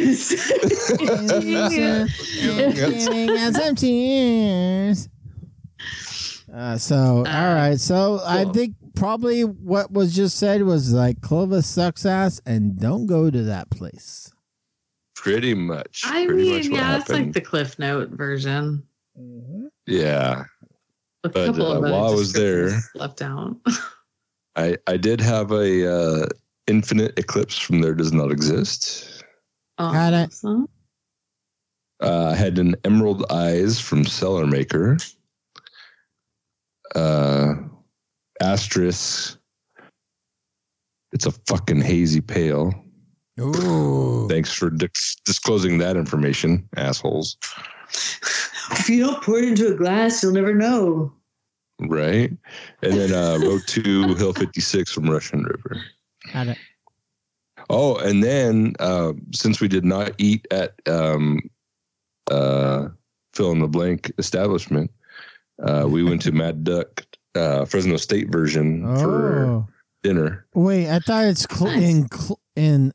Giving us some tears. Uh, so, all right. So, I think probably what was just said was like Clovis sucks ass and don't go to that place. Pretty much. I pretty mean, much yeah, it's like the Cliff Note version. yeah. A But, couple uh, of while I was there- left out. I I did have a uh, infinite eclipse from there does not exist. Got it. Awesome. Uh, I had an emerald eyes from Cellarmaker. Uh, asterisk. It's a fucking hazy pale. Ooh. Thanks for dis- disclosing that information, assholes. If you don't pour it into a glass, you'll never know. Right? And then uh, row two, Hill 56 from Russian River. Got it. Oh, and then uh, since we did not eat at um, uh, fill in the blank establishment, uh, we went to Mad Duck uh, Fresno State version for Oh. dinner. Wait, I thought it's cl- in cl- in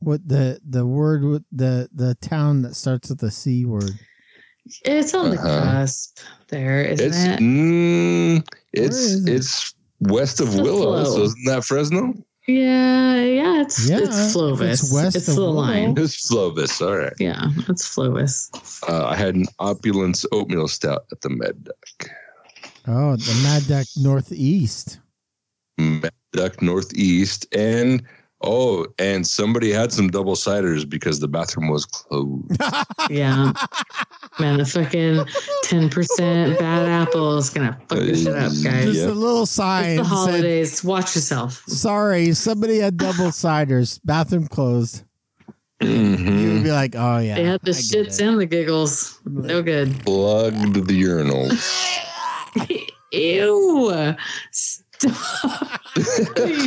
what the the word with the the town that starts with the c word. It's on the Uh-huh. cusp there, isn't It's it? mm, it's is it? it's west of It's Willow, flow. so isn't that Fresno? Yeah, yeah, it's Yeah, it's if Flovis. it's It's, west of the Willow. line. It's Flovis. All right. Yeah, it's Flovis. Uh, I had an opulence oatmeal stout at the Mad Duck. Oh, the Mad Duck Northeast. Mad Duck Northeast, and oh, and somebody had some double ciders because the bathroom was closed. Yeah. Man, the fucking ten percent bad apple is gonna fuck this shit up, guys. Just Yep. a little It's sign. the said, holidays. Watch yourself. Sorry, somebody had double ciders. Bathroom closed. You Mhm. would be like, oh yeah. they had the I shits and the giggles. No good. Plugged the urinal. Ew. Stop.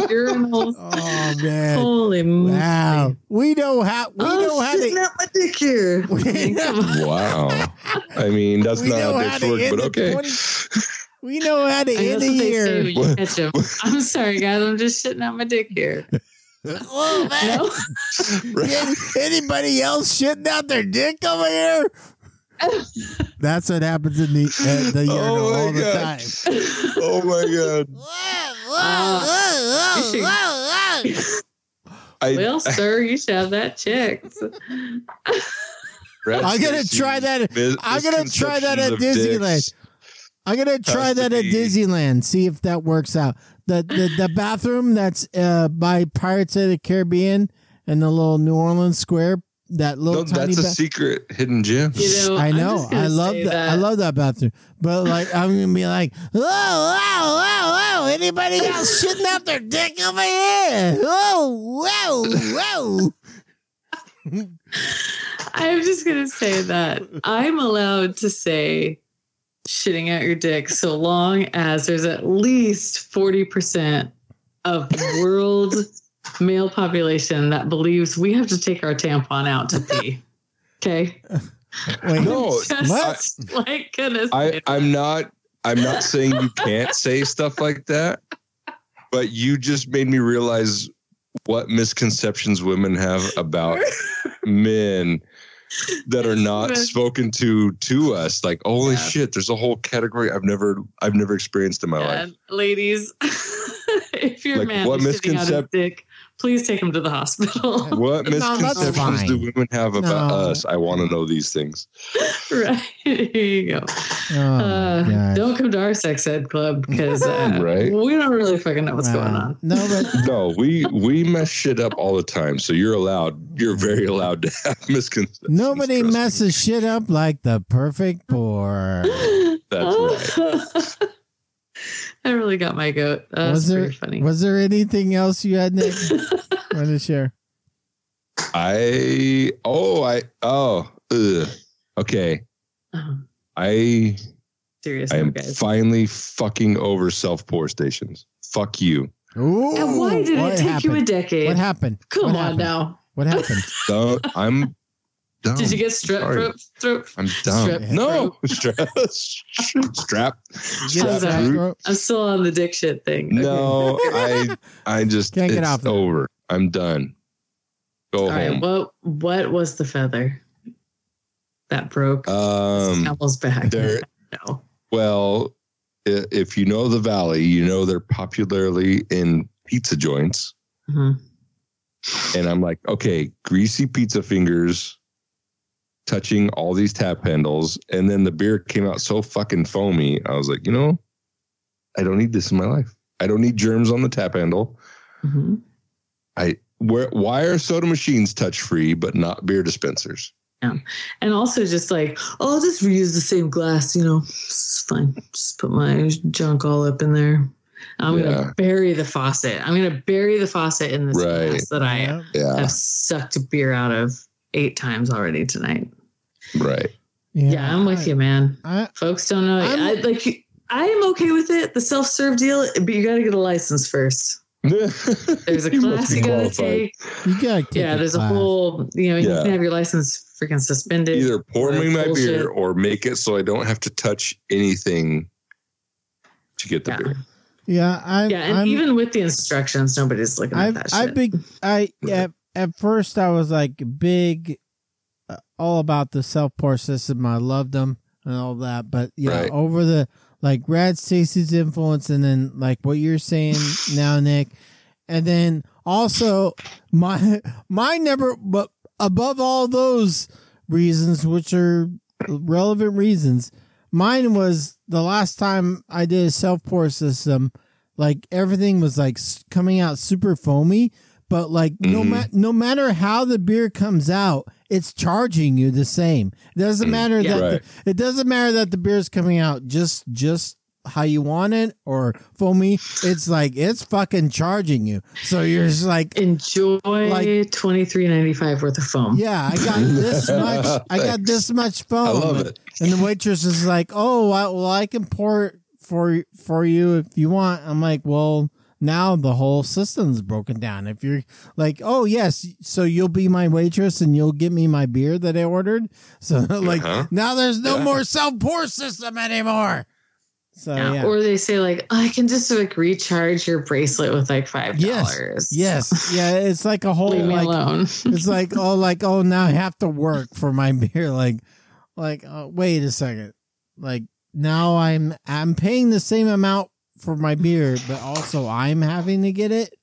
Urinals. Oh man. Holy Wow. moly. We know how we oh, know how to out my dick here. We know- Come on. Wow. I mean, that's We not know how how dicks work, but okay. 20 we know how to I know end that's a what they say year. when you catch 'em. I'm sorry, guys. I'm just shitting out my dick here. Oh, man. No? Any- Anybody else shitting out their dick over here? That's what happens in the uh, the urinal Oh my all the time. Oh my god. Uh, you should- I, well, sir, you should have that checked. I'm gonna try that. Mis- I'm gonna try that at Disneyland. dicks. I'm gonna try Has to that at Disneyland. See if that works out. The the, the bathroom that's uh, by Pirates of the Caribbean and the little New Orleans Square. That No, little tiny. that's a ba- secret hidden gem. You know, I know. I love say that. I love that bathroom. But like, I'm gonna be like, whoa, whoa, whoa, whoa! Anybody else shitting out their dick over here? Whoa, whoa, whoa! I'm just gonna say that I'm allowed to say shitting out your dick so long as there's at least 40% of the world male population that believes we have to take our tampon out to pee. Okay. Wait, No, Just like gonna I, say I'm not. I'm not saying you can't say stuff like that, but you just made me realize what misconceptions women have about men that are not spoken to to us. Like, holy Yeah. shit, there's a whole category I've never I've never experienced in my Yeah, life. ladies, if your Like, man what is shitting out his misconcep- dick, please take him to the hospital. What No, misconceptions do women have about No. us? I want to know these things. right. Here you go. Oh, uh, don't come to our sex ed club because uh, Right. we don't really fucking know what's Wow. going on. No, but No, we we mess shit up all the time. So you're allowed. You're very allowed to have misconceptions. nobody trust me. messes shit up like the Perfect Pour. That's right. That really got my goat. That was, was there funny. was there anything else you had, Nick? Want to share? I oh I oh ugh. okay. Oh, I seriously, I am guys. finally fucking over self pour stations. Fuck you. Ooh, and why did it take happened? you a decade? What happened? Come what on happened? now. What happened? Don't, I'm done. Did you get strep throat? throat? I'm done. strep No strap. strap. I'm sorry. I'm still on the dick shit thing. No, I I just Can't get it's off that. over. I'm done. Go All right. home. What what was the feather that broke um, Camel's back? there- no. Well, if you know the Valley, you know they're popularly in pizza joints. Mhm. And I'm like, okay, greasy pizza fingers touching all these tap handles, and then the beer came out so fucking foamy. I was like, you know, I don't need this in my life. I don't need germs on the tap handle. Mhm. I where why are soda machines touch free but not beer dispensers? Yeah. And also just like, oh, I'll just reuse the same glass, you know, it's fine. Just put my junk all up in there. I'm Yeah. gonna bury the faucet. I'm gonna bury the faucet in this Right. glass that I Yeah. Yeah, have sucked beer out of eight times already tonight. right. Yeah, I'm with I- you, man. I, Folks don't know. I'm- I, like, I am okay with it, the self serve deal, but you got to get a license first. There's a class you got to qualified. take. you gotta take Yeah, a there's class. a whole, you know, you Yeah. can have your license freaking suspended. Either pour me my bullshit. beer or make it so I don't have to touch anything to get the Yeah. beer. Yeah, I, Yeah, and I'm, even with the instructions, nobody's looking at I've, that I shit. big, I at, at first I was like big, uh, all about the self pour system. I loved them and all that, but yeah, Right. over the like Rad Stacy's influence, and then like what you're saying now, Nick, and then also my my number, but above all those reasons, which are relevant reasons, mine was the last time I did a self pour system. Like everything was like coming out super foamy, but like no Mhm. ma- no matter how the beer comes out, it's charging you the same. It doesn't matter Yeah. that Right. the, it doesn't matter that the beer's coming out just just how you want it or foamy. It's like it's fucking charging you. So you're just like Enjoy Like- twenty three ninety five worth of foam. yeah, I got this much. I got this much foam. I love it. And the waitress is like, "Oh, I, well, I can pour it for for you if you want." I'm like, "Well, now the whole system's broken down. If you're like, oh yes, so you'll be my waitress and you'll get me my beer that I ordered. So like Uh-huh. now there's no Yeah. more self pour system anymore. So Yeah. yeah, Or they say like, I can just like recharge your bracelet with like five Yes. dollars. yes, yeah, it's like a whole Leave me alone. it's like oh like oh now I have to work for my beer like like uh, wait a second like now I'm I'm paying the same amount for my beer but also I'm having to get it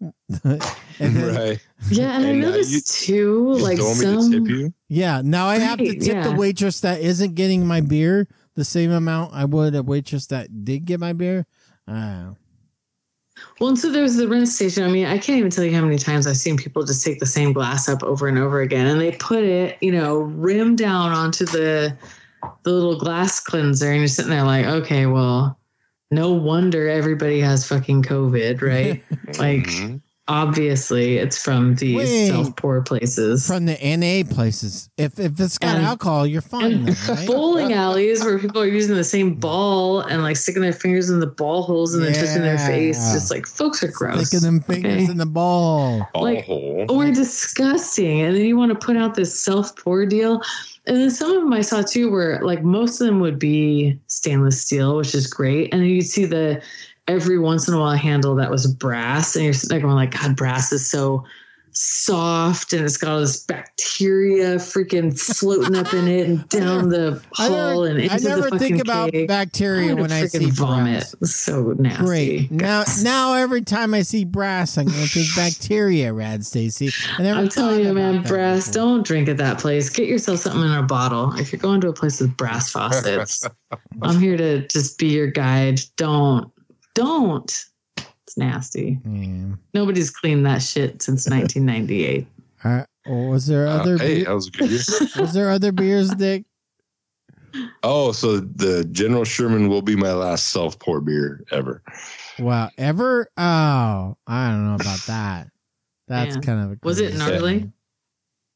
and then, right. yeah, and, And I now noticed you- too, You like told me some to tip you. yeah now I have to Right, tip the waitress that isn't getting my beer the same amount I would a waitress that did get my beer uh, Well, and so there's the rinse station. I mean, I can't even tell you how many times I've seen people just take the same glass up over and over again, and they put it, you know, rim down onto the the little glass cleanser, and you're sitting there like, okay, well, no wonder everybody has fucking COVID, right? like, Mhm. obviously, it's from these self pour places. from the NA places if if it's got And- alcohol you're fine and then, right? bowling alleys where people are using the same ball and like sticking their fingers in the ball holes and then touching their face. Yeah. Just like folks are gross. sticking them fingers okay? in the ball Ball Like- hole. or disgusting. And then you want to put out this self pour deal. And then some of them I saw too where like most of them would be stainless steel, which is great. And you'd see the every once in a while handle that was brass. And you're sitting there going like, God, brass is so soft and it's got all this bacteria freaking floating up in it and down the I hull never, and into I never the think about cake. bacteria gonna when I see vomit. brass. So nasty. Great. Now, now every time I see brass, I'm going to think bacteria, Rad Stacy. I I'm telling you, man, brass, before. don't drink at that place. Get yourself something in a bottle. If you're going to a place with brass faucets, I'm here to just be your guide. Don't, don't. It's nasty. Yeah. Nobody's cleaned that shit since 1998. Uh, was there Uh, other hey, beer- that was a good year. was there other beers, Dick? oh, so the General Sherman will be my last self pour beer ever. Wow, ever? Oh, I don't know about that. That's Man. kind of a Was it gnarly? thing.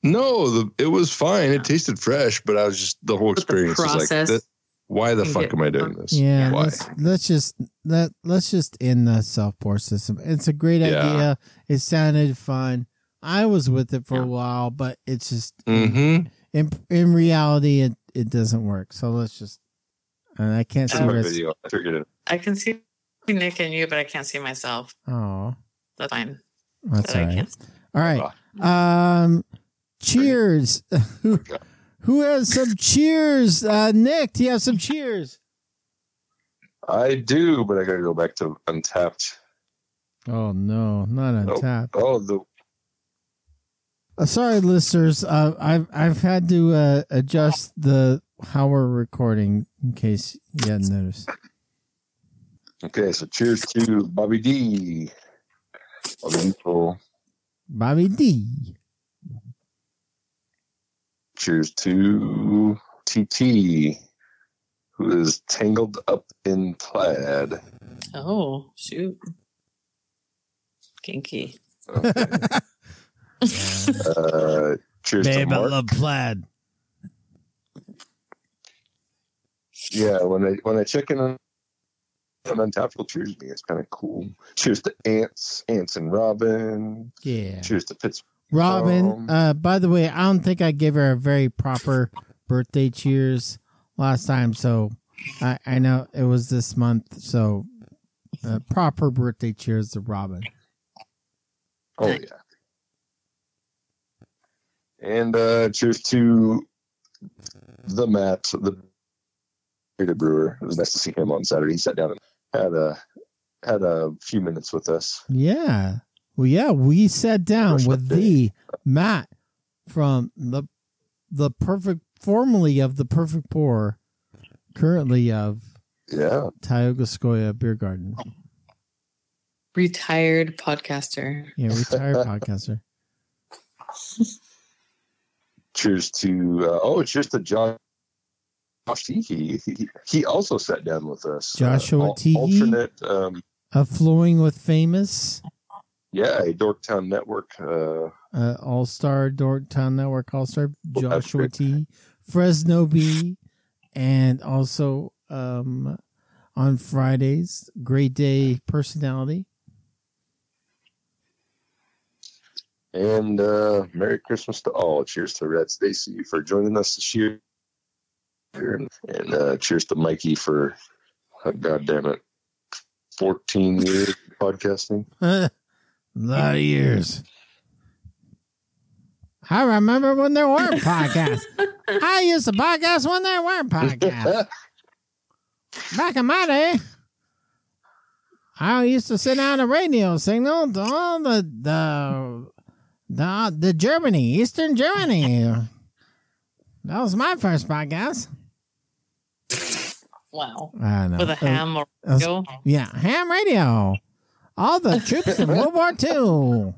No, the, it was fine. It tasted fresh, but I was just the whole But the experience was like, process that, why the fuck am I doing this? Yeah, Why? let's, let's just let let's just end the self pour system. It's a great Yeah. idea. It sounded fun. I was with it for Yeah. a while, but it's just Mm-hmm. in in reality it it doesn't work. So let's just. And I can't see That's my video. I figured it. I can see Nick and you, but I can't see myself. Oh, That's fine. that's But all I right. can't. All right. Um, cheers. who, has some cheers? Uh, Nick, do you have some cheers? I do, but I gotta go back to Untappd. Oh no, not Untappd. Oh, the Uh, sorry, listeners. Uh, I've I've had to uh, adjust the how we're recording in case you hadn't noticed. Okay, so cheers to Bobby D. Bobby D. Bobby D. Cheers to TT, who is tangled up in plaid. Oh, shoot. Kinky. Uh, cheers to Babe, I love plaid. Yeah, when I when I check in on on Untappd, will cheers me. It's kind of cool. Cheers to Ants, Ants and Robin. Yeah. Cheers to Pittsburgh. Robin, Um, uh, by the way, I don't think I gave her a very proper birthday cheers last time, so I, I know it was this month, so uh, proper birthday cheers to Robin. Oh yeah. And uh cheers to the Matt, the bearded brewer. It was nice to see him on Saturday. He sat down and had a had a few minutes with us. Yeah. Well, yeah, we sat down with the Matt from the the perfect, formerly of the Perfect Pour, currently of Yeah. Tioga Sequoia Beer Garden. Retired podcaster. Yeah, retired podcaster. Cheers to uh, oh, cheers to Josh. Josh Teehee. He, he also sat down with us. Joshua al- Teehee? Alternate, um, Of Flowing with Famous, yeah, a Dorktown Network. Uh, uh, All Star Dorktown Network All Star Joshua. T, Fresno B, and also um, on Fridays, Great Day Personality. And uh, Merry Christmas to all. Cheers to Rad Stacy for joining us this year. And, and uh, cheers to Mikey for, uh, God damn it, 14 years podcasting. A lot of years. I remember when there weren't podcasts. I used to podcast when there weren't podcasts. Back in my day, I used to sit on a radio signal to all the the the, the Germany, Eastern Germany. That was my first podcast. Wow. I know. With a ham or was- radio. Yeah, ham radio. All the troops in World War II.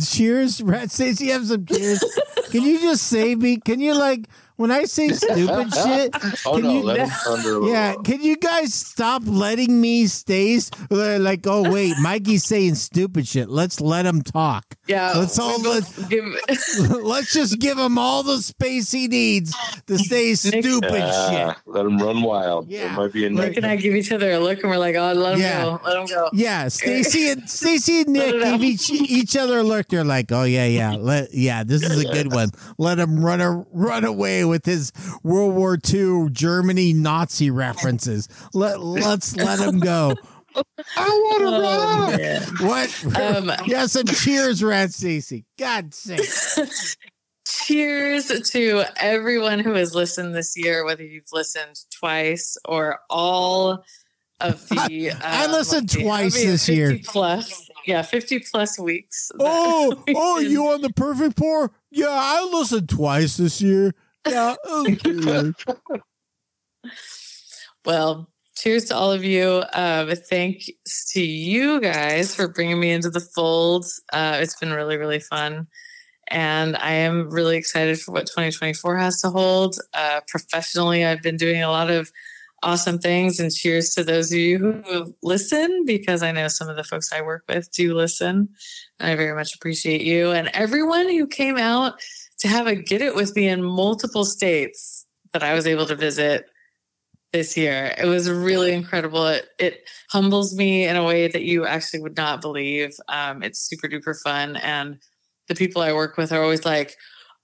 cheers, Rad Stacy. Have some cheers. Can you just save me? Can you like when I say stupid shit? Oh, can no, you, let him thunder a little. yeah, can you guys stop letting me stay? Uh, like, oh wait, Mikey's saying stupid shit. Let's let him talk. Yeah. Let's all let, both give let's just give him all the space he needs to say stupid Yeah, shit. Let him run wild. Yeah. There might be a Nick and I give each other a look and we're like, oh, let him Yeah. go. Let him go. Yeah, Stacy and Stacy and Nick Let it out. give each each other a look. They're like, "Oh yeah, yeah, let yeah, this is a good one. Let him run a, run away with his World War II Germany Nazi references. Let let's let him go. I want to Oh, run. man. What? Um, yeah, some cheers, Rad Stacy. God sake. Cheers to everyone who has listened this year, whether you've listened twice or all of the. I um, listened let's twice how many? this year. Plus, yeah, fifty plus weeks. Oh, we've oh, been- you on the perfect pour? Yeah, I listened twice this year. Yeah. okay. Well, cheers to all of you. Um, thanks to you guys for bringing me into the fold. Uh, it's been really, really fun. And I am really excited for what 2024 has to hold. Uh, professionally, I've been doing a lot of awesome things. And cheers to those of you who listen, because I know some of the folks I work with do listen. And I very much appreciate you. And everyone who came out to have a get it with me in multiple states that I was able to visit this year. It was really incredible. It, it humbles me in a way that you actually would not believe. Um, it's super duper fun. And the people I work with are always like,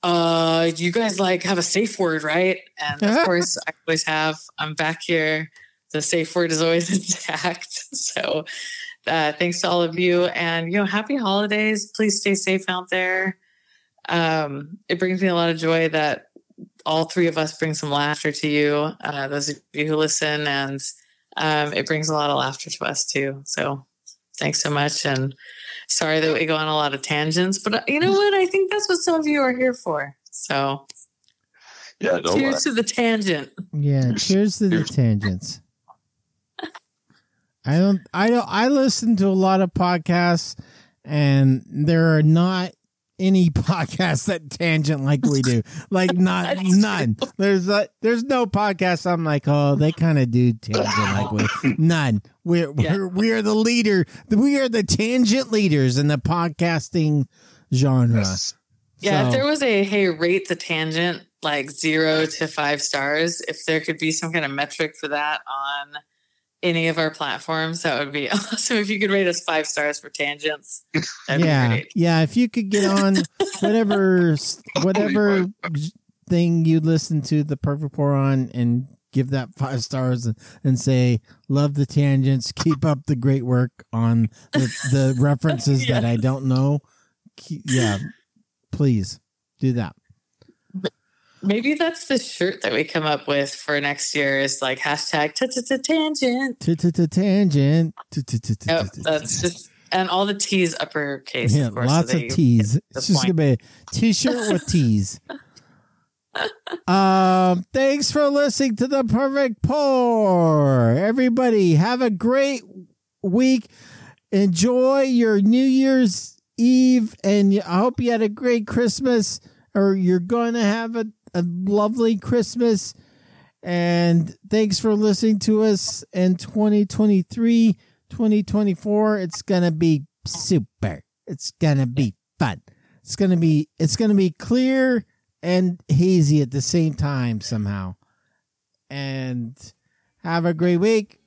uh, you guys like have a safe word, right? And of course, I always have. I'm back here. The safe word is always intact. So, uh, thanks to all of you, and you know, happy holidays. Please stay safe out there. Um, it brings me a lot of joy that all three of us bring some laughter to you, uh, those of you who listen, and um, it brings a lot of laughter to us too. So, Thanks so much. And sorry that we go on a lot of tangents, but uh, you know what? I think that's what some of you are here for. So Yeah, no, cheers to the tangent. Yeah, cheers to the tangents. I don't I don't I listen to a lot of podcasts and there are not any podcast that tangent like we do. Like not none. There's a, there's no podcast I'm like, "Oh, they kind of do tangent like we." None. We're we're we are the leader. We are the tangent leaders in the podcasting genre. Yeah, if there was a hey, rate the tangent like zero to five stars, if there could be some kind of metric for that on any of our platforms, that would be awesome. If you could rate us five stars for tangents, that'd yeah, be great. yeah. If you could get on whatever whatever thing you listen to the perfect pour on and give that five stars and, and say love the tangents, keep up the great work on the, the references that I don't know. Keep- yeah, please do that. Maybe that's the shirt that we come up with for next year is like hashtag tangent. Tangent. That's just and all the T's uppercase. Yeah, of course, lots so of T's. It's just gonna be a T-shirt with T's. um, thanks for listening to the perfect pour. Everybody, have a great week. Enjoy your New Year's Eve, and I hope you had a great Christmas, or you're going to have a, a lovely Christmas. And thanks for listening to us in 2023, 2024. It's going to be super. It's going to be fun. It's going to be it's going to be clear and hazy at the same time somehow. And have a great week.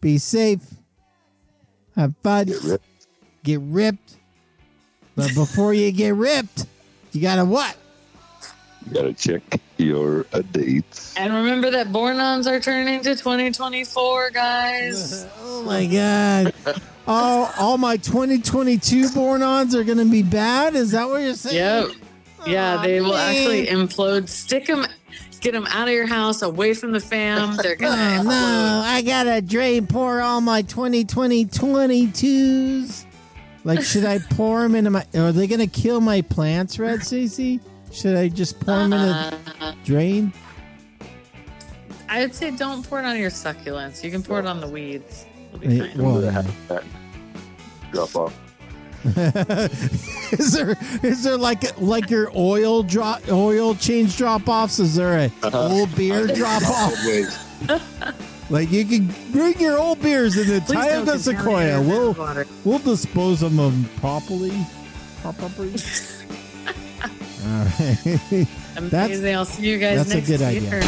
Be safe. Have fun. Get ripped. But before you get ripped, you got to what? You gotta check your uh, dates. And remember that Born-ons are turning to 2024, guys. Oh my god. all all my 2022 born-ons are going to be bad? Is that what you're saying? Yep. Yeah, they will actually implode. Stick them, get them out of your house, away from the fam. They're Oh gonna. no, I got to drain pour all my 2020 22s. Like, should I pour them into my. Are they going to kill my plants, Red Cece? Should I just pour them in a Uh, drain? I would say don't pour it on your succulents. You can pour it on the weeds. It'll be Hey, fine. well, yeah. Drop off. is there is there like like your oil drop oil change drop offs? Is there a Uh-huh. old beer drop off? Like you can bring your old beers in the Please don't Tioga Sequoia. contaminate We'll water. we'll dispose of them properly. Properly. Amazing. That's, I'll see you guys that's next a good year. idea.